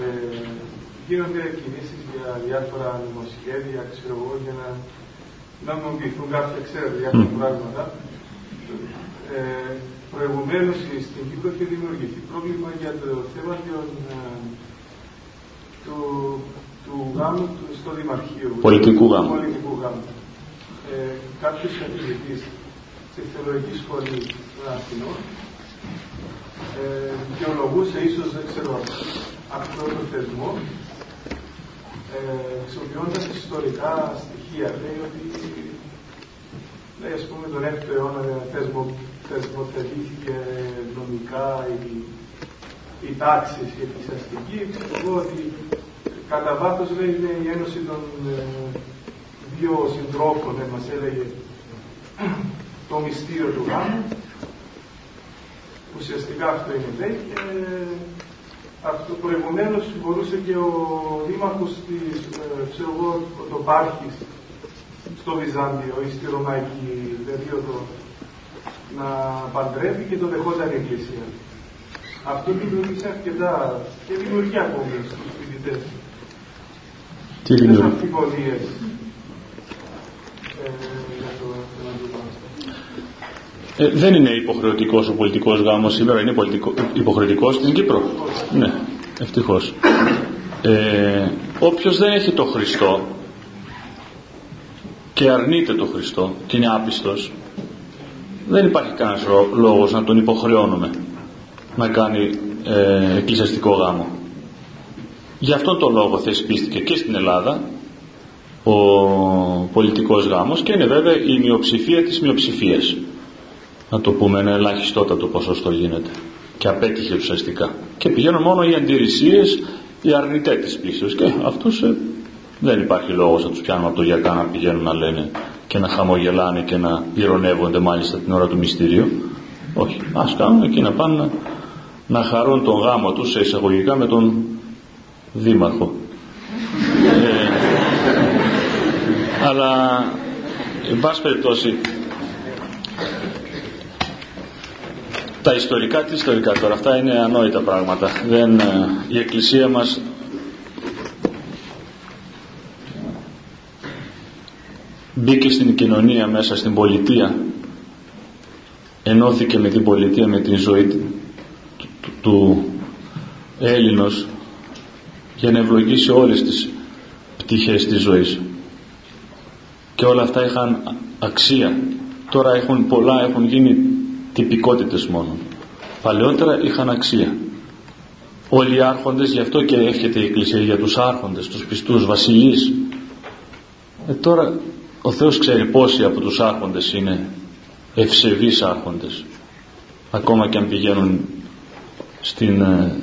ε, γίνονται κινήσεις για διάφορα νομοσχέδια ξέρω εγώ για να να νομοποιηθούν κάποια ξέρω διάφορα mm. πράγματα. Ε, Προηγουμένως στην Κύπρο έχει δημιουργηθεί πρόβλημα για το θέμα των, ε, του, του γάμου του, στο Δημαρχείο. Πολιτικού γάμου. Πολιτικού γάμου. Ε, Κάποιο καθηγητή στη Θεολογικής Σχολής των Αθηνών ε, δικαιολογούσε ίσως δεν ξέρω αυτό το θεσμό ε, χρησιμοποιώντας ιστορικά στοιχεία. Λέει ότι λέει, ας πούμε, τον 6ο αιώνα θεσμο, θεσμοθετήθηκε νομικά η, η τάξη και η εκκλησιαστική. Εγώ ότι κατά βάθος λέει είναι η ένωση των ε, δύο συντρόφων, ε, μας έλεγε το μυστήριο του γάμου. Ουσιαστικά αυτό είναι λέει και αυτό προηγουμένως μπορούσε και ο δήμαρχος της, ε, ξέρω εγώ, το Πάρχης στο Βυζάντιο ή στη Ρωμαϊκή περίοδο να παντρεύει και το δεχόταν η Εκκλησία. Αυτό δημιουργήσε αρκετά και δημιουργεί ακόμη στους φοιτητές. Τι δημιουργεί. Αμφιβολίες ε, για το ε, δεν είναι υποχρεωτικός ο πολιτικός γάμος σήμερα, είναι πολιτικό, υποχρεωτικός στην Κύπρο. Ναι, ευτυχώς. Ε, όποιος δεν έχει το Χριστό και αρνείται το Χριστό και είναι άπιστος, δεν υπάρχει κανένας λόγος να τον υποχρεώνουμε να κάνει ε, εκκλησιαστικό γάμο. Γι' αυτόν τον λόγο θεσπίστηκε και στην Ελλάδα ο πολιτικός γάμος και είναι βέβαια η μειοψηφία της μειοψηφίας. Να το πούμε ένα ελάχιστότατο ποσοστό γίνεται. Και απέτυχε ουσιαστικά. Και πηγαίνουν μόνο οι αντιρρησίες οι αρνητές της πίστεως. Και αυτούς ε, δεν υπάρχει λόγος να τους πιάνουμε από το γιακά να πηγαίνουν να λένε και να χαμογελάνε και να ηρωνεύονται μάλιστα την ώρα του μυστηρίου. Όχι, ας κάνουν εκεί να πάνε να, να χαρούν τον γάμο τους σε εισαγωγικά με τον δήμαρχο αλλά εν πάση περιπτώσει τα ιστορικά τι ιστορικά τώρα αυτά είναι ανόητα πράγματα. Δεν, ε, η εκκλησία μας μπήκε στην κοινωνία μέσα στην πολιτεία ενώθηκε με την πολιτεία με την ζωή του, του, του Έλληνος για να ευλογήσει όλες τις πτυχές της ζωής και όλα αυτά είχαν αξία. Τώρα έχουν πολλά έχουν γίνει τυπικότητες μόνο. Παλαιότερα είχαν αξία. Όλοι οι άρχοντες γι' αυτό και έρχεται η Εκκλησία για τους άρχοντες τους πιστούς βασιλείς. Ε, τώρα ο Θεός ξέρει πόσοι από τους άρχοντες είναι ευσεβείς άρχοντες. Ακόμα και αν πηγαίνουν στην, ε,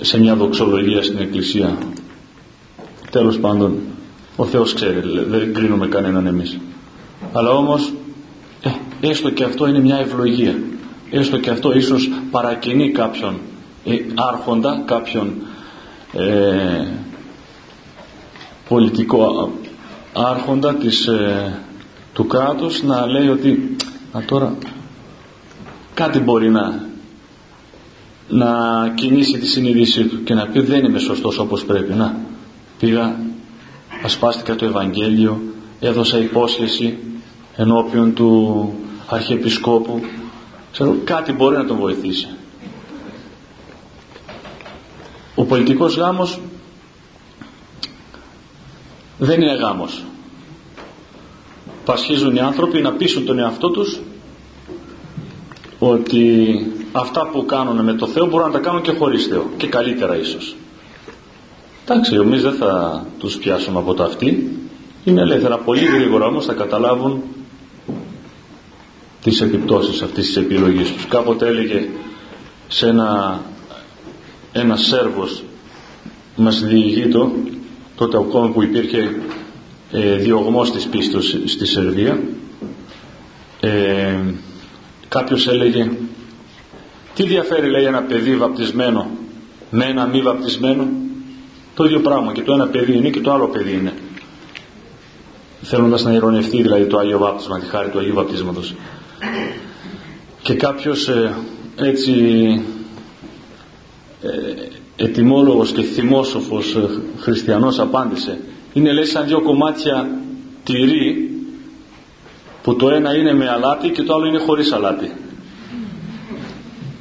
σε μια δοξολογία στην Εκκλησία. Τέλος πάντων ο Θεός ξέρει δεν κρίνουμε κανέναν εμείς. Αλλά όμως ε, έστω και αυτό είναι μια ευλογία. Έστω και αυτό ίσως παρακινεί κάποιον ε, άρχοντα κάποιον ε, πολιτικό άρχοντα της, ε, του κράτους να λέει ότι α, τώρα κάτι μπορεί να να κινήσει τη συνείδησή του και να πει δεν είμαι σωστός όπως πρέπει να πήγα ασπάστηκα το Ευαγγέλιο έδωσα υπόσχεση ενώπιον του Αρχιεπισκόπου. Ξέρω κάτι μπορεί να τον βοηθήσει. Ο πολιτικός γάμος δεν είναι γάμος. Πασχίζουν οι άνθρωποι να πείσουν τον εαυτό τους ότι αυτά που κάνουν με το Θεό μπορούν να τα κάνουν και χωρίς Θεό και καλύτερα ίσως εντάξει εμείς δεν θα τους πιάσουμε από το αυτή. Είναι ελεύθερα πολύ γρήγορα όμως θα καταλάβουν τις επιπτώσεις αυτής της επιλογής τους. Κάποτε έλεγε σε ένα ένα Σέρβος μας διηγείτο τότε ακόμα που υπήρχε ε, διωγμός της πίστος στη Σερβία ε, κάποιος έλεγε τι διαφέρει λέει ένα παιδί βαπτισμένο με ένα μη βαπτισμένο το ίδιο πράγμα. Και το ένα παιδί είναι και το άλλο παιδί είναι. Θέλοντας να ηρωνευτεί δηλαδή το Άγιο Βάπτισμα τη χάρη του Αγίου Βαπτίσματος. Και κάποιος ε, έτσι ε, ετοιμόλογος και θυμόσοφος ε, χριστιανός απάντησε. Είναι λέει σαν δύο κομμάτια τυρί που το ένα είναι με αλάτι και το άλλο είναι χωρίς αλάτι.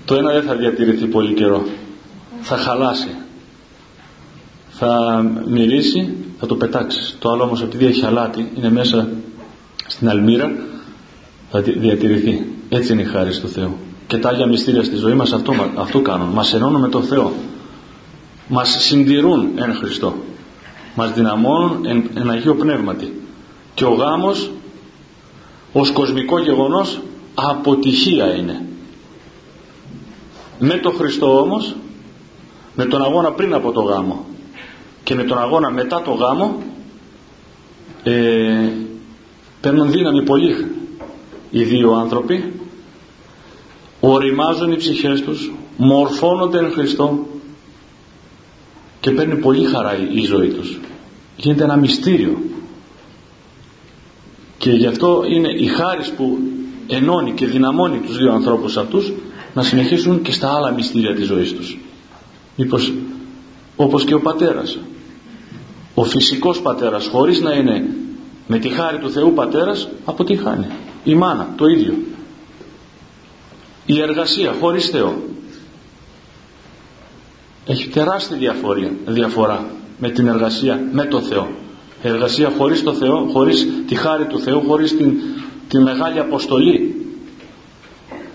Το ένα δεν θα διατηρηθεί πολύ καιρό. Θα χαλάσει θα μυρίσει θα το πετάξει. Το άλλο όμως επειδή έχει αλάτι είναι μέσα στην αλμύρα θα διατηρηθεί. Έτσι είναι η χάρη του Θεού και τα Άγια Μυστήρια στη ζωή μας αυτό, αυτό κάνουν. Μας ενώνουν με τον Θεό. Μας συντηρούν εν Χριστώ. Μας δυναμώνουν εν, εν Αγίο Πνεύματι. Και ο γάμος ως κοσμικό γεγονός αποτυχία είναι. Με τον Χριστό όμως με τον αγώνα πριν από το γάμο και με τον αγώνα μετά το γάμο ε, παίρνουν δύναμη πολύ. Οι δύο άνθρωποι οριμάζουν οι ψυχές τους μορφώνονται εν Χριστώ και παίρνει πολύ χαρά η ζωή τους. Γίνεται ένα μυστήριο. Και γι' αυτό είναι η χάρη που ενώνει και δυναμώνει τους δύο ανθρώπους αυτούς να συνεχίσουν και στα άλλα μυστήρια της ζωής τους. Μήπως όπως και ο πατέρας ο φυσικός πατέρας χωρίς να είναι με τη χάρη του Θεού πατέρας αποτυχάνει. Η μάνα το ίδιο. Η εργασία χωρίς Θεό. Έχει τεράστια διαφορά, διαφορά με την εργασία με το Θεό. Εργασία χωρίς το Θεό χωρίς τη χάρη του Θεού χωρίς την, τη μεγάλη αποστολή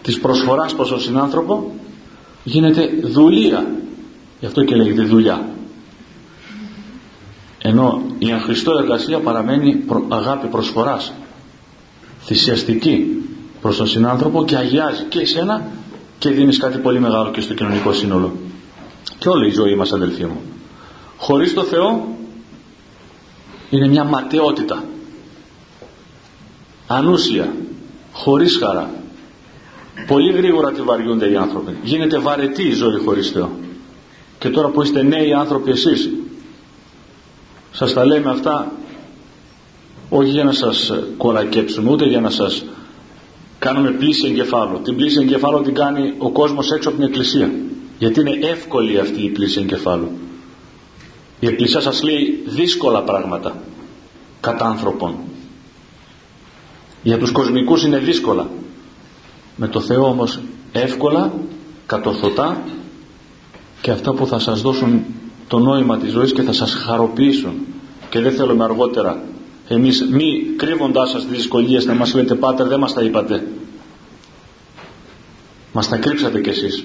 της προσφοράς προς τον συνάνθρωπο γίνεται δουλεία. Γι' αυτό και λέγεται δουλειά ενώ η ανχριστό εργασία παραμένει αγάπη προσφοράς θυσιαστική προς τον συνάνθρωπο και αγιάζει και εσένα και δίνεις κάτι πολύ μεγάλο και στο κοινωνικό σύνολο. Και όλη η ζωή μας αδελφοί μου. Χωρίς το Θεό είναι μια ματαιότητα. Ανούσια χωρίς χαρά. Πολύ γρήγορα τη βαριούνται οι άνθρωποι. Γίνεται βαρετή η ζωή χωρίς Θεό. Και τώρα που είστε νέοι άνθρωποι εσείς σας τα λέμε αυτά όχι για να σας κορακέψουμε ούτε για να σας κάνουμε πλήση εγκεφάλου. Την πλήση εγκεφάλου την κάνει ο κόσμος έξω από την εκκλησία. Γιατί είναι εύκολη αυτή η πλήση εγκεφάλου. Η εκκλησία σας λέει δύσκολα πράγματα κατά άνθρωπων για τους κοσμικούς είναι δύσκολα. Με το Θεό όμως εύκολα κατορθωτά και αυτά που θα σας δώσουν το νόημα της ζωής και θα σας χαροποιήσουν. Και δεν θέλουμε αργότερα. Εμείς μη κρύβοντάς σας τις δυσκολίες να μας λέτε πάτερ δεν μας τα είπατε μας τα κρύψατε κι εσείς.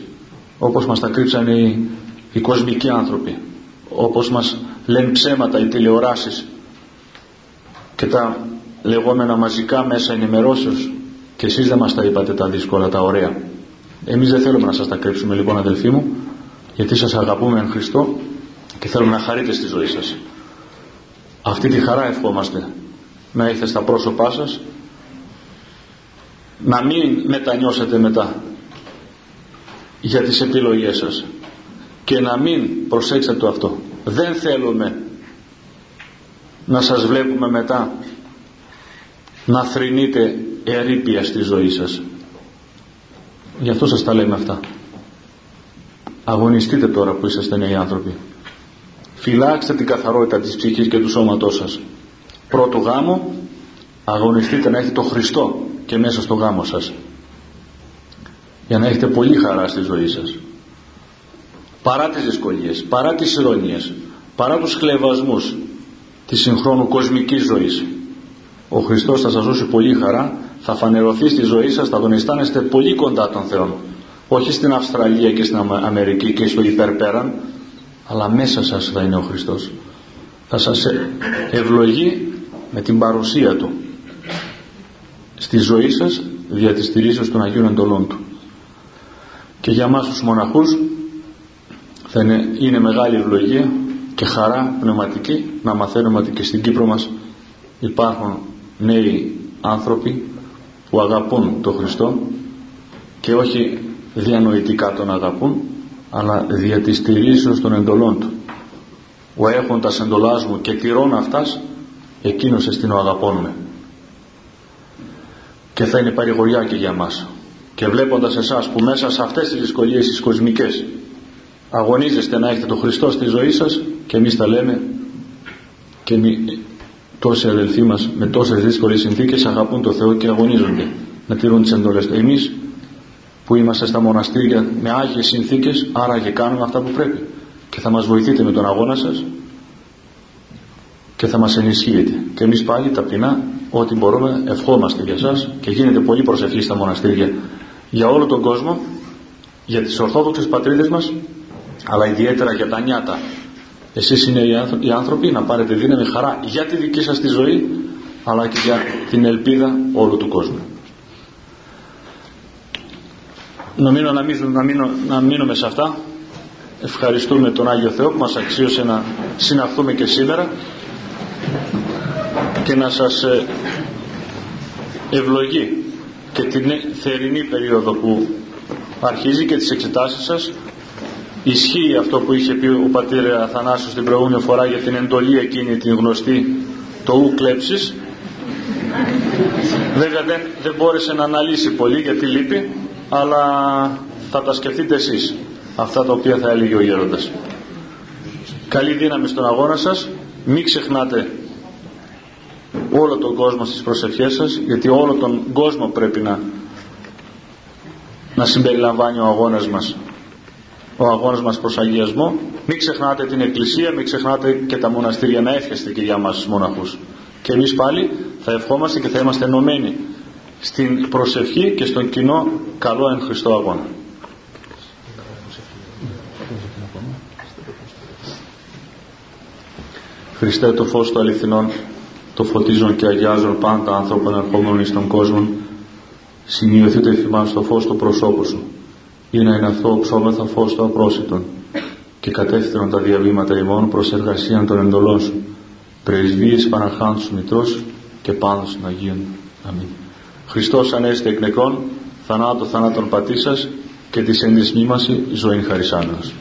Όπως μας τα κρύψαν οι, οι κοσμικοί άνθρωποι. Όπως μας λένε ψέματα οι τηλεοράσεις και τα λεγόμενα μαζικά μέσα ενημερώσεως. Και εσείς δεν μας τα είπατε τα δύσκολα, τα ωραία. Εμείς δεν θέλουμε να σας τα κρύψουμε λοιπόν αδελφοί μου γιατί σας αγαπούμε εν Χριστώ και θέλουμε να χαρείτε στη ζωή σας. Αυτή τη χαρά ευχόμαστε. Να έχετε στα πρόσωπά σας. Να μην μετανιώσετε μετά για τις επιλογές σας. Και να μην προσέξετε το αυτό. Δεν θέλουμε να σας βλέπουμε μετά να θρυνείτε ερήπια στη ζωή σας. Γι' αυτό σας τα λέμε αυτά. Αγωνιστείτε τώρα που είσαστε νέοι άνθρωποι φυλάξτε την καθαρότητα της ψυχής και του σώματός σας. Πρώτο γάμο αγωνιστείτε να έχετε το Χριστό και μέσα στο γάμο σας. Για να έχετε πολύ χαρά στη ζωή σας. Παρά τις δυσκολίες παρά τις ηρωνίες παρά τους χλεβασμούς της συγχρόνου κοσμικής ζωής. Ο Χριστός θα σας δώσει πολύ χαρά θα φανερωθεί στη ζωή σας θα τον αισθάνεστε πολύ κοντά τον Θεό όχι στην Αυστραλία και στην Αμερική και στο υπερπέραν αλλά μέσα σας θα είναι ο Χριστός. Θα σας ευλογεί με την παρουσία Του. Στη ζωή σας δια της στηρίσεως των Αγίων Εντολών Του. Και για μας τους μοναχούς θα είναι, είναι μεγάλη ευλογία και χαρά πνευματική να μαθαίνουμε ότι και στην Κύπρο μας υπάρχουν νέοι άνθρωποι που αγαπούν τον Χριστό και όχι διανοητικά τον αγαπούν αλλά δια της στηρίσεως των εντολών του. Ο έχοντας εντολάς μου και τηρών αυτάς εκείνος εστιν ο αγαπών και θα είναι παρηγοριά και για μας. Και βλέποντας εσάς που μέσα σε αυτές τις δυσκολίες τις κοσμικές αγωνίζεστε να έχετε τον Χριστό στη ζωή σας και εμείς τα λέμε και μη, τόσοι αδελφοί μας με τόσες δύσκολες συνθήκες αγαπούν τον Θεό και αγωνίζονται να τηρούν τις εντολές του. Εμείς που είμαστε στα μοναστήρια με άγιες συνθήκες άρα και κάνουμε αυτά που πρέπει. Και θα μας βοηθείτε με τον αγώνα σας και θα μας ενισχύετε. Και εμείς πάλι ταπεινά ό,τι μπορούμε ευχόμαστε για σας και γίνεται πολύ προσευχή στα μοναστήρια για όλο τον κόσμο για τις ορθόδοξες πατρίδες μας αλλά ιδιαίτερα για τα νιάτα. Εσείς είναι οι άνθρωποι να πάρετε δύναμη χαρά για τη δική σας τη ζωή αλλά και για την ελπίδα όλου του κόσμου να μείνω, να, μείνω, να, μείνω, να μείνουμε σε αυτά. Ευχαριστούμε τον Άγιο Θεό που μας αξίωσε να συναχθούμε και σήμερα. Και να σας ε, ευλογεί και την θερινή περίοδο που αρχίζει και τις εξετάσεις σας. Ισχύει αυτό που είχε πει ο πατήρ Αθανάσιος την προηγούμενη φορά για την εντολή εκείνη την γνωστή το ου κλέψεις. Βέβαια δεν, δεν μπόρεσε να αναλύσει πολύ γιατί λείπει αλλά θα τα σκεφτείτε εσείς αυτά τα οποία θα έλεγε ο γέροντας. Καλή δύναμη στον αγώνα σας. Μην ξεχνάτε όλο τον κόσμο στις προσευχές σας γιατί όλο τον κόσμο πρέπει να να συμπεριλαμβάνει ο αγώνας μας. Ο αγώνας μας προς αγιασμό. Μην ξεχνάτε την εκκλησία μην ξεχνάτε και τα μοναστήρια. Να εύχεστε και για μας τους μοναχούς. Και εμείς πάλι θα ευχόμαστε και θα είμαστε ενωμένοι στην προσευχή και στον κοινό καλό εν Χριστώ αγώνα Χριστέ το φως του αληθινών το φωτίζουν και αγιάζουν πάντα ανθρώπων ερχόμενων εις τον κόσμο σημειωθεί το εφημάς στο φως του προσώπου σου ή να είναι αυτό ψώμεθα φως του απρόσιτον και κατεύθυνον τα διαβήματα ημών προς εργασίαν των εντολών σου πρεσβείες Παναχάντου Μητρός και πάνω των Αγίων. Αμήν. Χριστός ανέστη εκ νεκρών, θανάτω θανάτων πατήσας και της ενδυσμήμαση ζωή χαρισάνος.